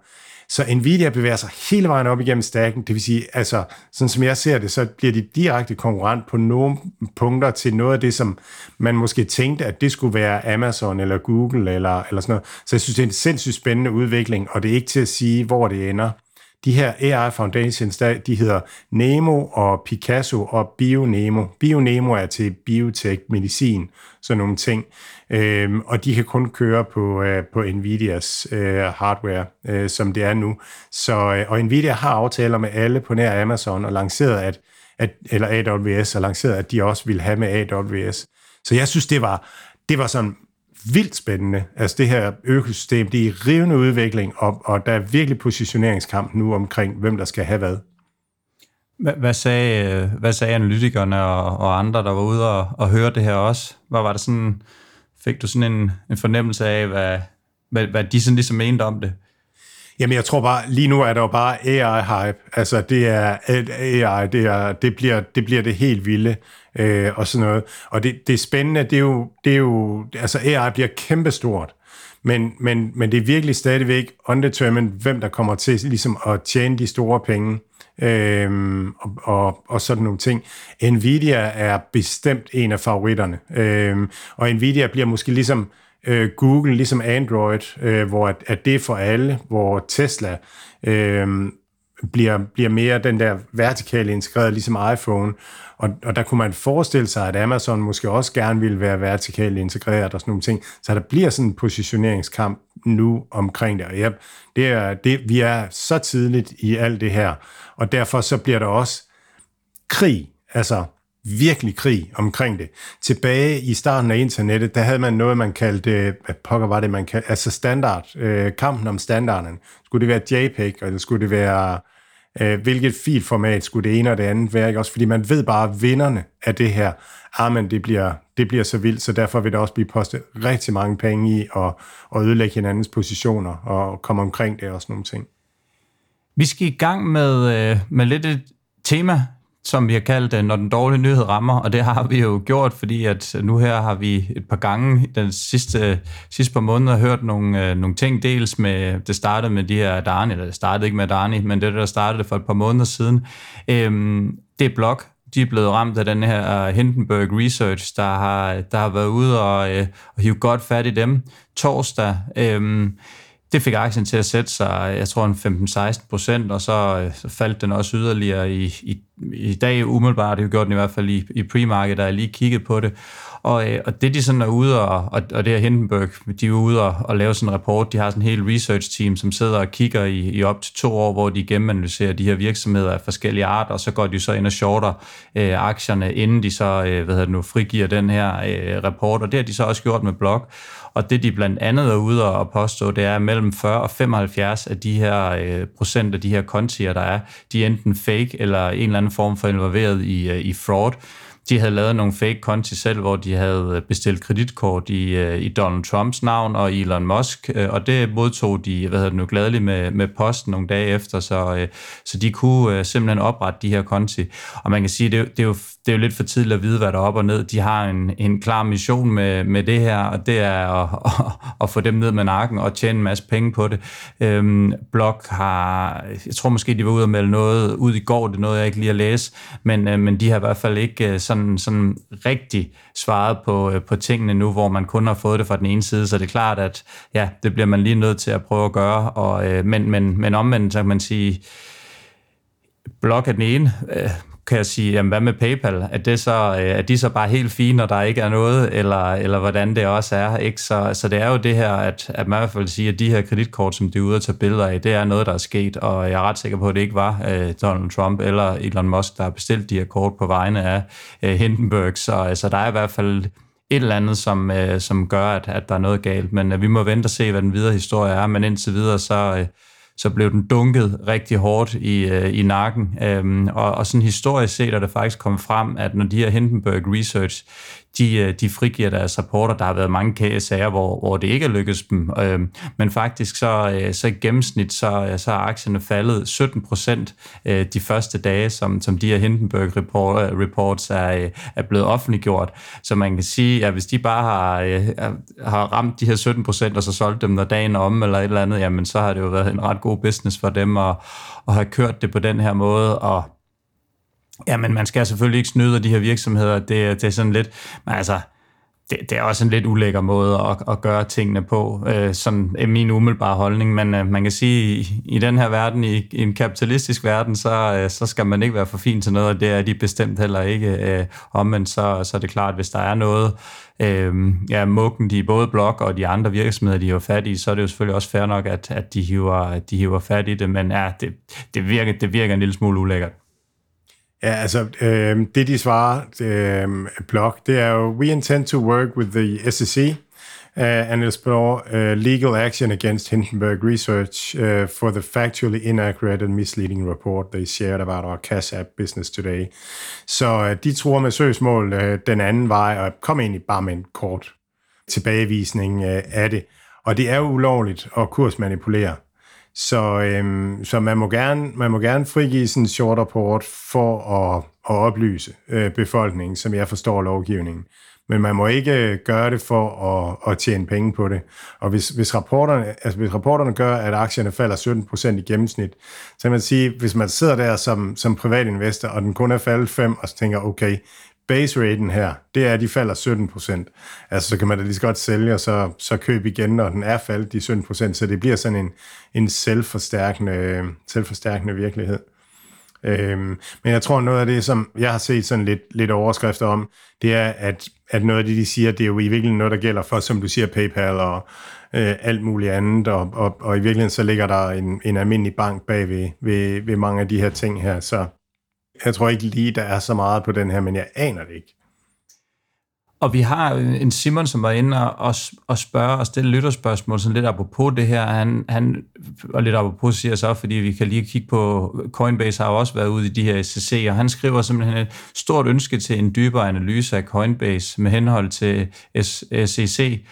[SPEAKER 2] Så Nvidia bevæger sig hele vejen op igennem stakken, det vil sige, altså, sådan som jeg ser det, så bliver de direkte konkurrent på nogle punkter til noget af det, som man måske tænkte, at det skulle være Amazon eller Google eller, eller sådan noget. Så jeg synes, det er en sindssygt spændende udvikling, og det er ikke til at sige, hvor det ender. De her AI Foundations, der, de hedder Nemo og Picasso og BioNemo. BioNemo er til biotech, medicin, sådan nogle ting. Øhm, og de kan kun køre på, øh, på Nvidias øh, hardware, øh, som det er nu. Så, øh, og Nvidia har aftaler med alle på nær Amazon og lanceret, at, at, eller AWS, og lanceret, at de også vil have med AWS. Så jeg synes, det var, det var sådan vildt spændende. Altså det her økosystem, det er i rivende udvikling, og, og der er virkelig positioneringskamp nu omkring, hvem der skal have hvad.
[SPEAKER 1] Hvad sagde, hvad sagde analytikerne og, og andre, der var ude og, og høre det her også? Hvad var det sådan, fik du sådan en, en fornemmelse af, hvad, hvad, hvad de sådan ligesom mente om det?
[SPEAKER 2] Jamen, jeg tror bare, lige nu er der jo bare AI-hype. Altså, det er AI, det, er, det, bliver, det bliver det helt vilde øh, og sådan noget. Og det, det er spændende, det er jo, det er jo altså AI bliver kæmpestort, men, men, men det er virkelig stadigvæk undetermined, hvem der kommer til ligesom at tjene de store penge. Øhm, og, og, og sådan nogle ting. Nvidia er bestemt en af favoritterne, øhm, og Nvidia bliver måske ligesom øh, Google, ligesom Android, øh, hvor at, at det er for alle, hvor Tesla øh, bliver, bliver mere den der vertikale integreret, ligesom iPhone. Og, og der kunne man forestille sig, at Amazon måske også gerne ville være vertikalt integreret og sådan nogle ting. Så der bliver sådan en positioneringskamp nu omkring det. Og ja, det er, det, vi er så tidligt i alt det her, og derfor så bliver der også krig. Altså, virkelig krig omkring det. Tilbage i starten af internettet, der havde man noget, man kaldte, hvad pokker var det, man kaldte, altså standard, øh, kampen om standarden. Skulle det være JPEG, eller skulle det være, øh, hvilket filformat skulle det ene og det andet være, ikke? også fordi man ved bare vinderne af det her, ah, men det bliver, det bliver så vildt, så derfor vil der også blive postet rigtig mange penge i at, at ødelægge hinandens positioner og komme omkring det og sådan nogle ting.
[SPEAKER 1] Vi skal i gang med, øh, med lidt et tema, som vi har kaldt, det, når den dårlige nyhed rammer, og det har vi jo gjort, fordi at øh, nu her har vi et par gange den sidste, øh, sidste par måneder hørt nogle, øh, nogle ting, dels med, det startede med de her Darni, eller det startede ikke med Darni, men det der startede for et par måneder siden, øhm, det er blok, de er blevet ramt af den her øh, Hindenburg Research, der har, der har været ude og, øh, og hive godt fat i dem. Torsdag, øh, det fik aktien til at sætte sig, jeg tror, en 15-16 procent, og så, øh, så faldt den også yderligere i, i, i dag umiddelbart. Det har gjort den i hvert fald i, i pre-market, der jeg lige kigget på det. Og, øh, og det de sådan er ude, og, og, og det her Hindenburg, de er ude og, og lave sådan en rapport. De har sådan en hel research team, som sidder og kigger i, i op til to år, hvor de gennemanalyserer de her virksomheder af forskellige arter, og så går de så ind og shorter øh, aktierne, inden de så øh, hvad hedder det nu, frigiver den her øh, rapport. Og det har de så også gjort med blog. Og det de blandt andet er ude og påstå, det er, at mellem 40 og 75 af de her øh, procent af de her kontier, der er, de er enten fake eller en eller anden form for involveret i, øh, i fraud de havde lavet nogle fake konti selv, hvor de havde bestilt kreditkort i, øh, i Donald Trumps navn og Elon Musk, øh, og det modtog de, hvad hedder det nu, gladeligt med, med posten nogle dage efter, så, øh, så de kunne simpelthen oprette de her konti. Og man kan sige, det, det, er jo, det er jo lidt for tidligt at vide, hvad der er op og ned. De har en, en klar mission med, med det her, og det er at, at, at få dem ned med nakken og tjene en masse penge på det. Øhm, Blok har, jeg tror måske, de var ude og melde noget ud i går, det er noget, jeg ikke lige har læst, men, øh, men de har i hvert fald ikke øh, sådan, sådan rigtig svaret på, øh, på tingene nu, hvor man kun har fået det fra den ene side, så det er klart, at ja, det bliver man lige nødt til at prøve at gøre, og, øh, men, men, men omvendt, så kan man sige, blok er den ene, øh, kan jeg sige, jamen hvad med PayPal? Er, det så, øh, er de så bare helt fine, når der ikke er noget, eller, eller hvordan det også er? Ikke? Så, så det er jo det her, at, at man i hvert fald siger, at de her kreditkort, som de er ude at tage billeder af, det er noget, der er sket, og jeg er ret sikker på, at det ikke var uh, Donald Trump eller Elon Musk, der har bestilt de her kort på vegne af uh, Hindenburg. Så, så der er i hvert fald et eller andet, som, uh, som gør, at, at der er noget galt. Men uh, vi må vente og se, hvad den videre historie er, men indtil videre, så, uh, så blev den dunket rigtig hårdt i, øh, i nakken. Øhm, og, og sådan historisk set er det faktisk kommet frem, at når de her Hindenburg Research, de, øh, de frigiver deres rapporter. Der har været mange sager, hvor, hvor det ikke er lykkedes dem. Øh, men faktisk så, øh, så i gennemsnit, så, øh, så er aktierne faldet 17 procent de første dage, som, som de her Hindenburg report, reports er, er blevet offentliggjort. Så man kan sige, at hvis de bare har, har ramt de her 17 procent, og så solgt dem når dagen om, eller et eller andet, jamen så har det jo været en ret god business for dem at, at have kørt det på den her måde, og Ja, men man skal selvfølgelig ikke snyde de her virksomheder. Det, det er sådan lidt... Men altså, det, det er også en lidt ulækker måde at, at gøre tingene på. Øh, sådan er min umiddelbare holdning, men øh, man kan sige, i, i den her verden, i, i en kapitalistisk verden, så, øh, så skal man ikke være for fin til noget, og det er de bestemt heller ikke. Øh, omvendt så, så er det klart, hvis der er noget, øh, ja, mukken, de både blok og de andre virksomheder, de hiver fat i, så er det jo selvfølgelig også fair nok, at, at de, hiver, de hiver fat i det, men ja, det, det, virker, det virker en lille smule ulækkert.
[SPEAKER 2] Ja, altså, øh, det de svarer øh, blog, det er jo, we intend to work with the SEC uh, and explore uh, legal action against Hindenburg Research uh, for the factually inaccurate and misleading report they shared about our Cash App business today. Så uh, de tror med søgsmål uh, den anden vej, og kom egentlig bare med en kort tilbagevisning uh, af det. Og det er jo ulovligt at kursmanipulere. Så, øhm, så man, må gerne, man må gerne frigive sådan en short rapport for at, at oplyse øh, befolkningen, som jeg forstår lovgivningen. Men man må ikke øh, gøre det for at, at tjene penge på det. Og hvis, hvis, rapporterne, altså hvis rapporterne gør, at aktierne falder 17% i gennemsnit, så kan man sige, hvis man sidder der som, som privatinvestor, og den kun er faldet 5, og så tænker, okay, base raten her, det er, at de falder 17 procent. Altså, så kan man da lige så godt sælge, og så, så købe igen, når den er faldet de 17 procent. Så det bliver sådan en, en selvforstærkende, selvforstærkende virkelighed. Øhm, men jeg tror, noget af det, som jeg har set sådan lidt, lidt overskrifter om, det er, at, at noget af det, de siger, det er jo i virkeligheden noget, der gælder for, som du siger, PayPal og øh, alt muligt andet, og, og, og i virkeligheden så ligger der en, en almindelig bank bag ved, ved, ved mange af de her ting her, så jeg tror ikke lige, der er så meget på den her, men jeg aner det ikke.
[SPEAKER 1] Og vi har en Simon, som var inde og, og spørge og stille lytterspørgsmål, sådan lidt apropos det her. Han, han og lidt apropos siger så, fordi vi kan lige kigge på, Coinbase har jo også været ude i de her SEC, og han skriver simpelthen et stort ønske til en dybere analyse af Coinbase med henhold til SEC,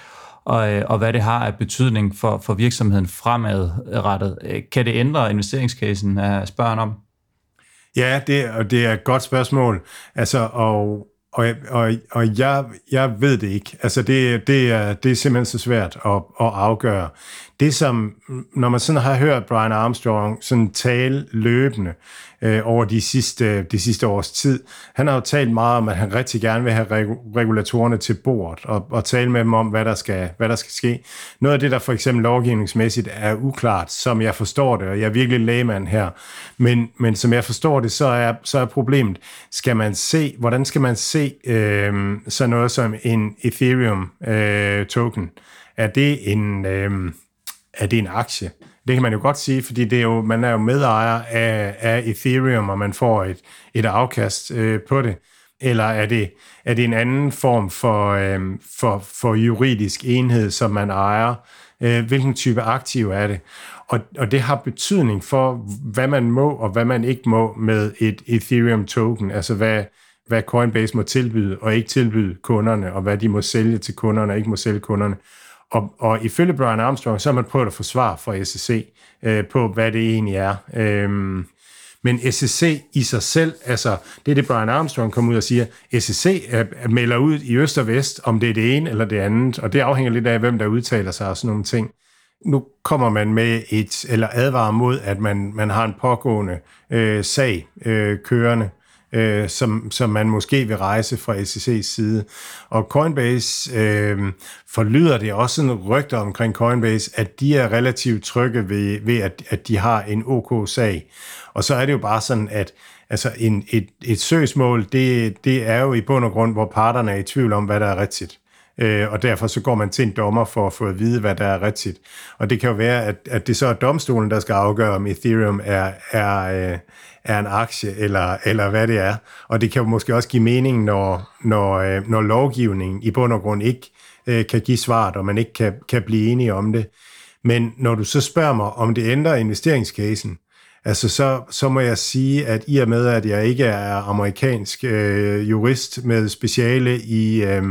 [SPEAKER 1] og, og hvad det har af betydning for, for virksomheden fremadrettet. Kan det ændre investeringscasen, spørger han om?
[SPEAKER 2] Ja, det, og det er et godt spørgsmål. Altså, og, og, og, og jeg, jeg ved det ikke. Altså, det, det, er, det er simpelthen så svært at, at afgøre. Det som, når man sådan har hørt Brian Armstrong sådan tale løbende, øh, over de sidste, de sidste års tid. Han har jo talt meget om, at han rigtig gerne vil have regulatorerne til bord og, og tale med dem om, hvad der, skal, hvad der skal ske. Noget af det, der for eksempel lovgivningsmæssigt er uklart, som jeg forstår det, og jeg er virkelig lægemand her, men, men som jeg forstår det, så er, så er problemet, skal man se, hvordan skal man se øh, sådan noget som en Ethereum øh, token? Er det en... Øh, er det en aktie? Det kan man jo godt sige, fordi det er jo, man er jo medejer af, af Ethereum, og man får et, et afkast øh, på det. Eller er det, er det en anden form for, øh, for, for juridisk enhed, som man ejer? Øh, hvilken type aktiv er det? Og, og det har betydning for, hvad man må og hvad man ikke må med et Ethereum token, altså hvad, hvad Coinbase må tilbyde og ikke tilbyde kunderne, og hvad de må sælge til kunderne og ikke må sælge kunderne. Og, og ifølge Brian Armstrong, så har man prøvet at få svar fra SEC øh, på, hvad det egentlig er. Øhm, men SEC i sig selv, altså det er det, Brian Armstrong kom ud og siger, SEC er, melder ud i øst og vest, om det er det ene eller det andet, og det afhænger lidt af, hvem der udtaler sig og sådan nogle ting. Nu kommer man med et, eller advarer mod, at man, man har en pågående øh, sag øh, kørende, øh, som, som man måske vil rejse fra SEC's side. Og Coinbase øh, forlyder det også en rygter omkring Coinbase, at de er relativt trygge ved, ved at, at de har en OK-sag. Og så er det jo bare sådan, at altså en, et, et søgsmål, det, det er jo i bund og grund, hvor parterne er i tvivl om, hvad der er rigtigt. Øh, og derfor så går man til en dommer for at få at vide, hvad der er rigtigt. Og det kan jo være, at, at det så er domstolen, der skal afgøre, om Ethereum er, er, øh, er en aktie, eller, eller hvad det er. Og det kan jo måske også give mening, når, når, øh, når lovgivningen i bund og grund ikke øh, kan give svaret, og man ikke kan, kan blive enige om det. Men når du så spørger mig, om det ændrer investeringscasen, altså så, så må jeg sige, at i og med, at jeg ikke er amerikansk øh, jurist med speciale i øh,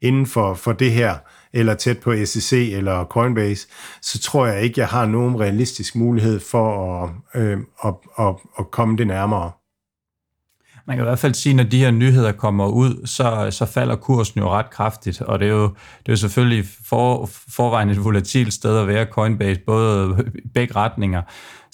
[SPEAKER 2] inden for, for det her, eller tæt på SEC eller Coinbase, så tror jeg ikke, jeg har nogen realistisk mulighed for at, øh, at, at, at komme det nærmere.
[SPEAKER 1] Man kan i hvert fald sige, at når de her nyheder kommer ud, så, så falder kursen jo ret kraftigt, og det er jo, det er jo selvfølgelig for, forvejen et volatilt sted at være Coinbase, både begge retninger.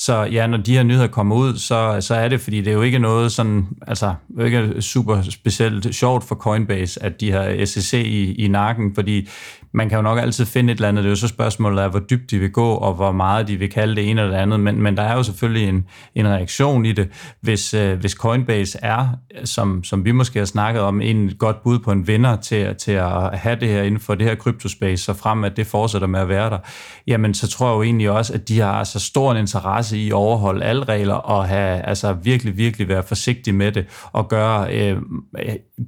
[SPEAKER 1] Så ja, når de her nyheder kommer ud, så, så er det, fordi det er jo ikke noget sådan, altså det er ikke super specielt sjovt for Coinbase, at de har SEC i, i nakken, fordi man kan jo nok altid finde et eller andet. Det er jo så spørgsmålet af, hvor dybt de vil gå, og hvor meget de vil kalde det ene eller det andet. Men, men der er jo selvfølgelig en, en reaktion i det. Hvis, øh, hvis Coinbase er, som, som vi måske har snakket om, en godt bud på en vinder til, til at have det her inden for det her kryptospace, så frem at det fortsætter med at være der, jamen så tror jeg jo egentlig også, at de har så stor en interesse i at overholde alle regler og have, altså virkelig, virkelig være forsigtig med det og gøre øh,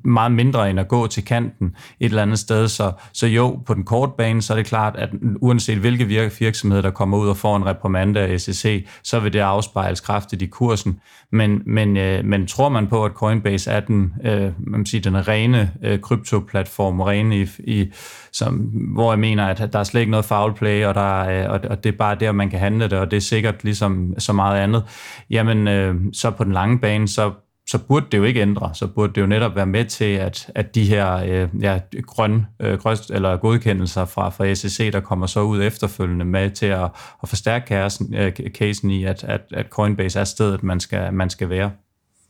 [SPEAKER 1] meget mindre end at gå til kanten et eller andet sted. Så, så jo, på den korte bane, så er det klart, at uanset hvilke virksomheder, der kommer ud og får en reprimande af SEC, så vil det afspejles kraftigt i kursen. Men, men, øh, men tror man på, at Coinbase er den, øh, man siger, den rene øh, kryptoplatform, rene i, i, som, hvor jeg mener, at der er slet ikke noget foul play, og, der øh, og, og det er bare der, man kan handle det, og det er sikkert ligesom så meget andet, jamen øh, så på den lange bane, så så burde det jo ikke ændre. Så burde det jo netop være med til, at, at de her øh, ja, grønne øh, grøst, eller godkendelser fra, fra SEC, der kommer så ud efterfølgende med til at, at forstærke casen, øh, casen i, at, at, at Coinbase er stedet, man skal, man skal være.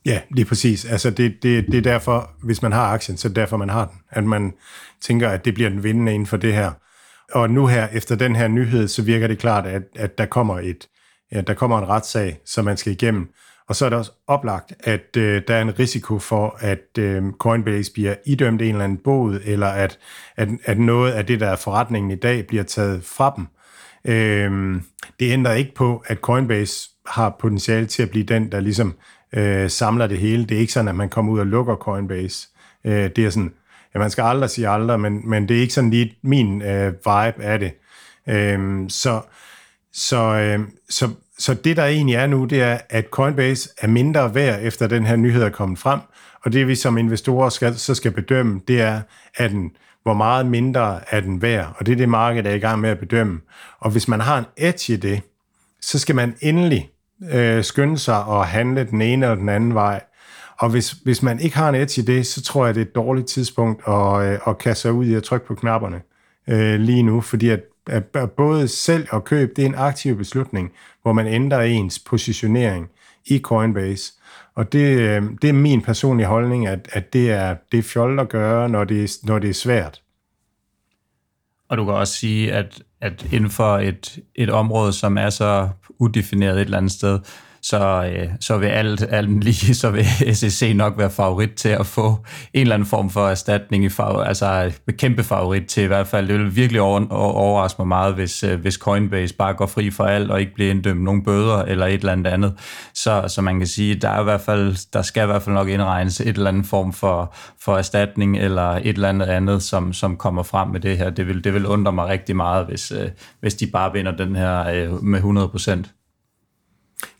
[SPEAKER 2] Ja, lige præcis. Altså det, det, det er derfor, hvis man har aktien, så er det derfor, man har den. At man tænker, at det bliver den vindende inden for det her. Og nu her, efter den her nyhed, så virker det klart, at, at der kommer et, ja, der kommer en retssag, som man skal igennem. Og så er det også oplagt, at øh, der er en risiko for, at øh, Coinbase bliver idømt en eller anden bod, eller at, at, at noget af det, der er forretningen i dag, bliver taget fra dem. Øh, det ændrer ikke på, at Coinbase har potentiale til at blive den, der ligesom øh, samler det hele. Det er ikke sådan, at man kommer ud og lukker Coinbase. Øh, det er sådan, ja, man skal aldrig sige aldrig, men, men det er ikke sådan lige min øh, vibe af det. Øh, så, så, øh, så så det, der egentlig er nu, det er, at Coinbase er mindre værd, efter den her nyhed er kommet frem, og det vi som investorer skal, så skal bedømme, det er, at den, hvor meget mindre er den værd, og det er det, markedet er i gang med at bedømme. Og hvis man har en edge i det, så skal man endelig øh, skynde sig at handle den ene eller den anden vej. Og hvis, hvis man ikke har en edge i det, så tror jeg, det er et dårligt tidspunkt at, øh, at kaste sig ud i at trykke på knapperne øh, lige nu, fordi at at både salg og køb, det er en aktiv beslutning, hvor man ændrer ens positionering i Coinbase. Og det, øh, det er min personlige holdning, at, at det, er, det er fjollet at gøre, når det, når det er svært.
[SPEAKER 1] Og du kan også sige, at, at inden for et, et område, som er så udefineret et eller andet sted, så, øh, så vil alt, alt lige, så vil SEC nok være favorit til at få en eller anden form for erstatning, i favor, altså øh, kæmpe favorit til i hvert fald. Det vil virkelig over, overraske mig meget, hvis, øh, hvis Coinbase bare går fri for alt og ikke bliver inddømt nogen bøder eller et eller andet andet. Så, så man kan sige, der er i hvert fald, der skal i hvert fald nok indregnes et eller andet form for, for erstatning eller et eller andet andet, som, som kommer frem med det her. Det vil, det vil undre mig rigtig meget, hvis, øh, hvis de bare vinder den her øh, med 100 procent.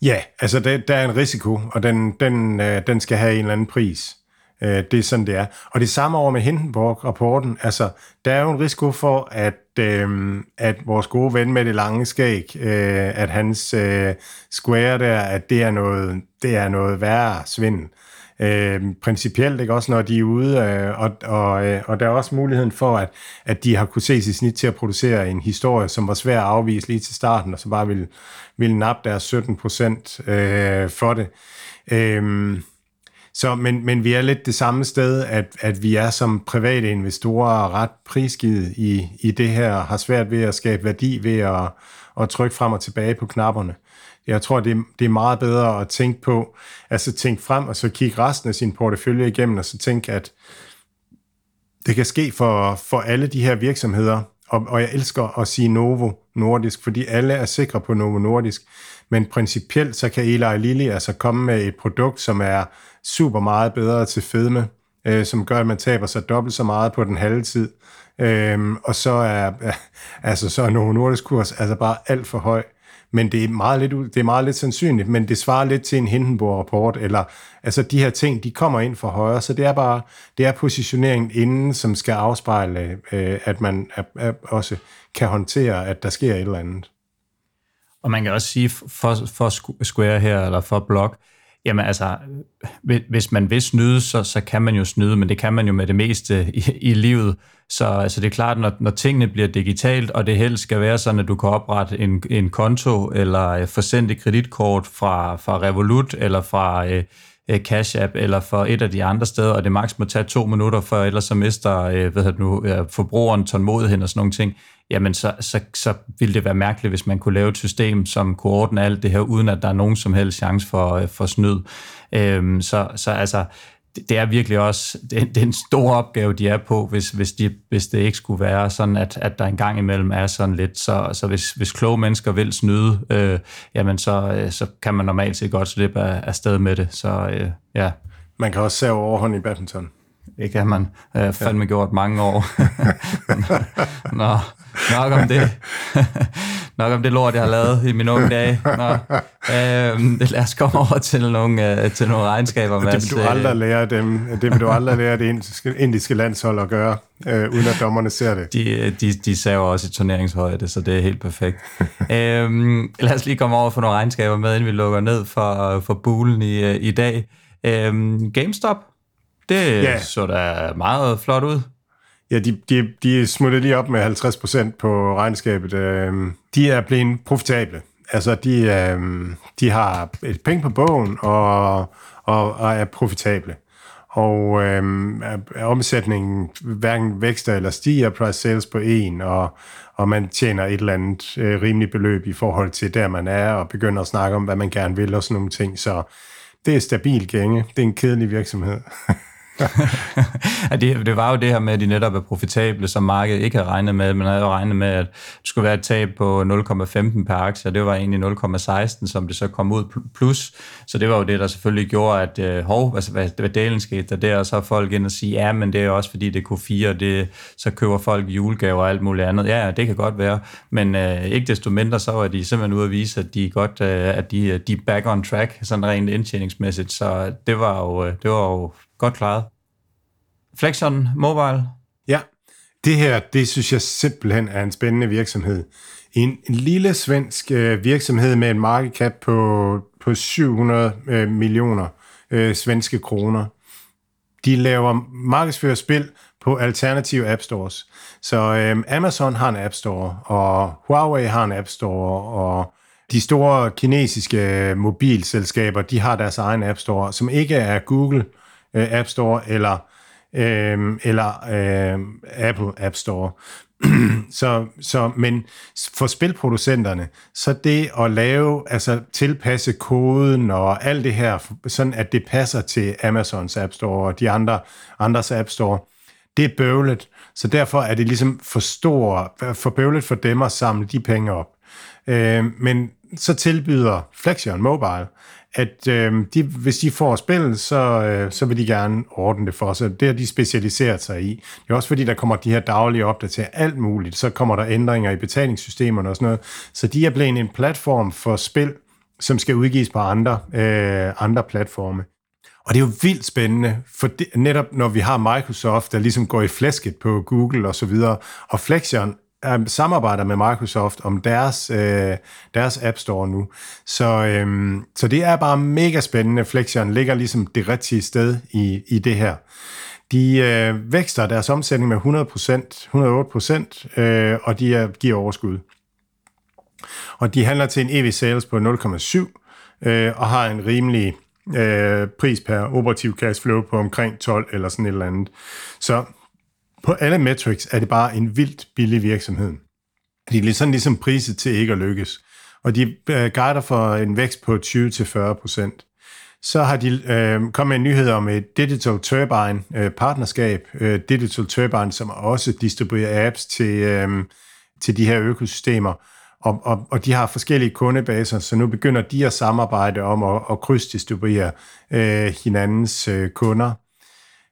[SPEAKER 2] Ja, altså der, der er en risiko, og den, den, øh, den skal have en eller anden pris. Øh, det er sådan, det er. Og det samme over med Hindenburg-rapporten. Altså, der er jo en risiko for, at, øh, at vores gode ven med det lange skæg, øh, at hans øh, square der, at det er noget, det er noget værre svindel øh, principielt, ikke? også når de er ude, øh, og, og, øh, og der er også muligheden for, at, at de har kunne se sit snit til at producere en historie, som var svær at afvise lige til starten, og så bare ville, ville nappe deres 17 procent øh, for det. Øh, så, men, men vi er lidt det samme sted, at, at vi er som private investorer ret prisgivet i, i det her, har svært ved at skabe værdi ved at, at trykke frem og tilbage på knapperne. Jeg tror, det det er meget bedre at tænke på, altså tænke frem, og så kigge resten af sin portefølje igennem, og så tænke, at det kan ske for, for alle de her virksomheder, og, og jeg elsker at sige Novo Nordisk, fordi alle er sikre på Novo Nordisk, men principielt så kan Eli Lilly altså komme med et produkt, som er super meget bedre til fedme, øh, som gør, at man taber sig dobbelt så meget på den halve tid. Øhm, og så er, altså, så er Novo Nordisk kurs altså bare alt for høj. Men det er, meget lidt, det er meget lidt sandsynligt, men det svarer lidt til en Hindenburg-rapport, eller altså de her ting, de kommer ind fra højre, så det er bare, det er positioneringen inden, som skal afspejle, øh, at man er, er, også kan håndtere, at der sker et eller andet.
[SPEAKER 1] Og man kan også sige, for, for Square her, eller for Block, Jamen altså, øh, hvis man vil snyde, så, så kan man jo snyde, men det kan man jo med det meste i, i livet. Så altså, det er klart, når, når tingene bliver digitalt, og det helst skal være sådan, at du kan oprette en, en konto, eller øh, få sendt et kreditkort fra, fra Revolut, eller fra øh, øh, Cash App, eller fra et af de andre steder, og det maks må tage to minutter, for ellers så mister øh, hvad nu, øh, forbrugeren tålmodigheden og sådan nogle ting, jamen så, så, så ville det være mærkeligt, hvis man kunne lave et system, som kunne ordne alt det her, uden at der er nogen som helst chance for, øh, for snyd. Øhm, så, så altså, det er virkelig også det, det er en stor opgave, de er på, hvis, hvis, de, hvis det ikke skulle være sådan, at, at der en gang imellem er sådan lidt. Så, så hvis, hvis kloge mennesker vil snyde, øh, jamen så, øh, så kan man normalt set godt slippe af, af sted med det. Så øh, ja.
[SPEAKER 2] Man kan også save overhånd i badminton.
[SPEAKER 1] Det kan man øh, fandme ja. gjort mange år. Nå, nok om det. nok om det lort, jeg har lavet i mine unge dage. Nå, øh, lad os komme over til nogle, øh, til nogle regnskaber.
[SPEAKER 2] Det vil du aldrig lære dem. Det vil du aldrig lære det indiske, indiske landshold at gøre, øh, uden at dommerne ser det.
[SPEAKER 1] De, de, de saver også i turneringshøjde, så det er helt perfekt. øh, lad os lige komme over for nogle regnskaber med, inden vi lukker ned for, for bulen i, øh, i dag. Øh, GameStop det ja. så da meget flot ud.
[SPEAKER 2] Ja, de, de, de smuttede lige op med 50% på regnskabet. Øhm, de er blevet profitable. Altså, de, øhm, de har et penge på bogen og, og, og er profitable. Og øhm, omsætningen hverken vækster eller stiger, price sales på en, og, og man tjener et eller andet øh, rimeligt beløb i forhold til der, man er, og begynder at snakke om, hvad man gerne vil og sådan nogle ting. Så det er stabil gænge. Det er en kedelig virksomhed.
[SPEAKER 1] det, det var jo det her med, at de netop er profitable, som markedet ikke havde regnet med. Man havde jo regnet med, at det skulle være et tab på 0,15 per aktie, og det var egentlig 0,16, som det så kom ud plus. Så det var jo det, der selvfølgelig gjorde, at øh, hov, altså, hvad, hvad delen skete der der, og så er folk ind og sige, ja, men det er jo også fordi, det er Q4, og det, så køber folk julegaver og alt muligt andet. Ja, det kan godt være, men øh, ikke desto mindre, så var de simpelthen ude at vise, at de, godt, øh, at de, øh, de er back on track, sådan rent indtjeningsmæssigt. Så det var jo, øh, det var jo Godt klaret. Flexion Mobile.
[SPEAKER 2] Ja, det her, det synes jeg simpelthen er en spændende virksomhed. En, en lille svensk øh, virksomhed med en market cap på, på 700 øh, millioner øh, svenske kroner. De laver markedsfører spil på alternative app stores. Så øh, Amazon har en app store, og Huawei har en app store, og de store kinesiske øh, mobilselskaber, de har deres egen app store, som ikke er Google, øh, App Store eller, øh, eller øh, Apple App Store. så, så, men for spilproducenterne, så det at lave, altså tilpasse koden og alt det her, sådan at det passer til Amazons App Store og de andre, andres App Store, det er bøvlet. Så derfor er det ligesom for stor, for bøvlet for dem at samle de penge op. Øh, men så tilbyder Flexion Mobile, at øh, de, hvis de får spil, så, øh, så vil de gerne ordne det for os. Det har de specialiseret sig i. Det er også fordi, der kommer de her daglige opdateringer, alt muligt. Så kommer der ændringer i betalingssystemerne og sådan noget. Så de er blevet en platform for spil, som skal udgives på andre, øh, andre platforme. Og det er jo vildt spændende, for det, netop når vi har Microsoft, der ligesom går i flæsket på Google og så videre, og Flexion øh, samarbejder med Microsoft om deres, øh, deres App Store nu. Så, øh, så det er bare mega spændende. Flexion ligger ligesom det rigtige sted i, i det her. De øh, vækster deres omsætning med 100%, 108%, øh, og de er, giver overskud. Og de handler til en EV sales på 0,7, øh, og har en rimelig øh, pris per operativ cash flow på omkring 12 eller sådan et eller andet. Så på alle metrics er det bare en vildt billig virksomhed. De er sådan ligesom priset til ikke at lykkes. Og de øh, guider for en vækst på 20-40%. Så har de øh, kommet med en nyhed om et Digital Turbine øh, partnerskab. Øh, Digital Turbine, som også distribuerer apps til, øh, til de her økosystemer. Og, og, og de har forskellige kundebaser, så nu begynder de at samarbejde om at, at krydsdistribuere øh, hinandens øh, kunder.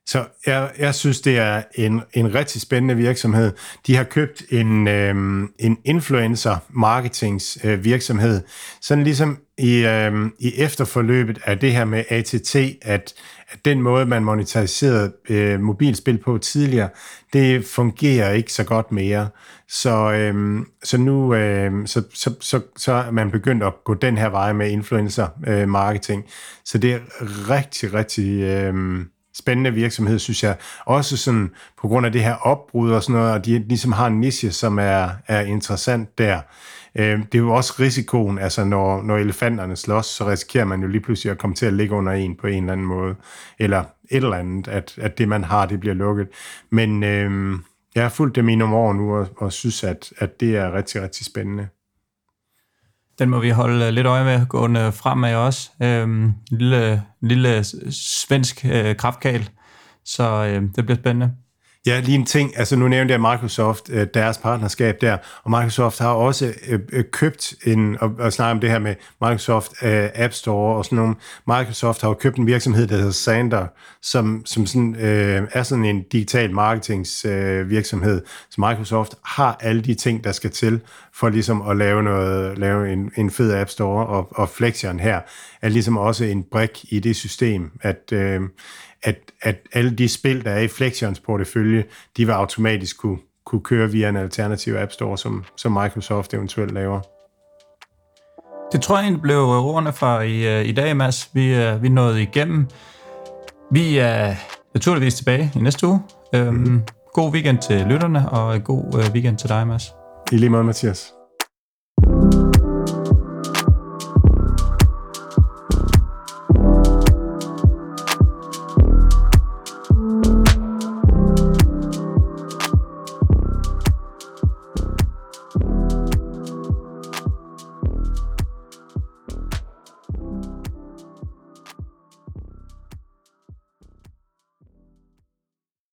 [SPEAKER 2] Så jeg, jeg synes, det er en, en rigtig spændende virksomhed. De har købt en, øh, en influencer marketings øh, virksomhed. Sådan ligesom i, øh, i efterforløbet af det her med ATT, at, at den måde, man monetariserede øh, mobilspil på tidligere, det fungerer ikke så godt mere. Så, øh, så nu øh, så, så, så, så er man begyndt at gå den her vej med influencer øh, marketing. Så det er rigtig, rigtig... Øh, spændende virksomhed, synes jeg. Også sådan på grund af det her opbrud og sådan noget, og de ligesom har en niche, som er, er interessant der. Øh, det er jo også risikoen, altså når, når elefanterne slås, så risikerer man jo lige pludselig at komme til at ligge under en på en eller anden måde, eller et eller andet, at, at det man har, det bliver lukket. Men øh, jeg har fulgt dem i nogle år nu, og, og synes, at, at det er rigtig, rigtig spændende.
[SPEAKER 1] Den må vi holde øh, lidt øje med gående fremad også. Øhm, lille, lille svensk øh, kraftkal, så øh, det bliver spændende.
[SPEAKER 2] Ja, lige en ting. Altså nu nævnte jeg Microsoft, øh, deres partnerskab der, og Microsoft har også øh, øh købt en, og, og snakke om det her med Microsoft øh, App Store og sådan nogle. Microsoft har jo købt en virksomhed, der hedder Sander, som, som sådan, øh, er sådan en digital marketingsvirksomhed. Øh, så Microsoft har alle de ting, der skal til for ligesom at lave, noget, lave en, en fed App Store, og, og Flexion her er ligesom også en brik i det system, at øh, at, at alle de spil, der er i Flexions portefølje, de vil automatisk kunne, kunne køre via en alternativ App Store, som, som Microsoft eventuelt laver.
[SPEAKER 1] Det tror jeg egentlig blev ordene for i, øh, i dag, Mads. Vi, uh, vi nåede igennem. Vi er naturligvis tilbage i næste uge. Um, mm-hmm. God weekend til lytterne, og god uh, weekend til dig, Mads.
[SPEAKER 2] I lige måde, Mathias.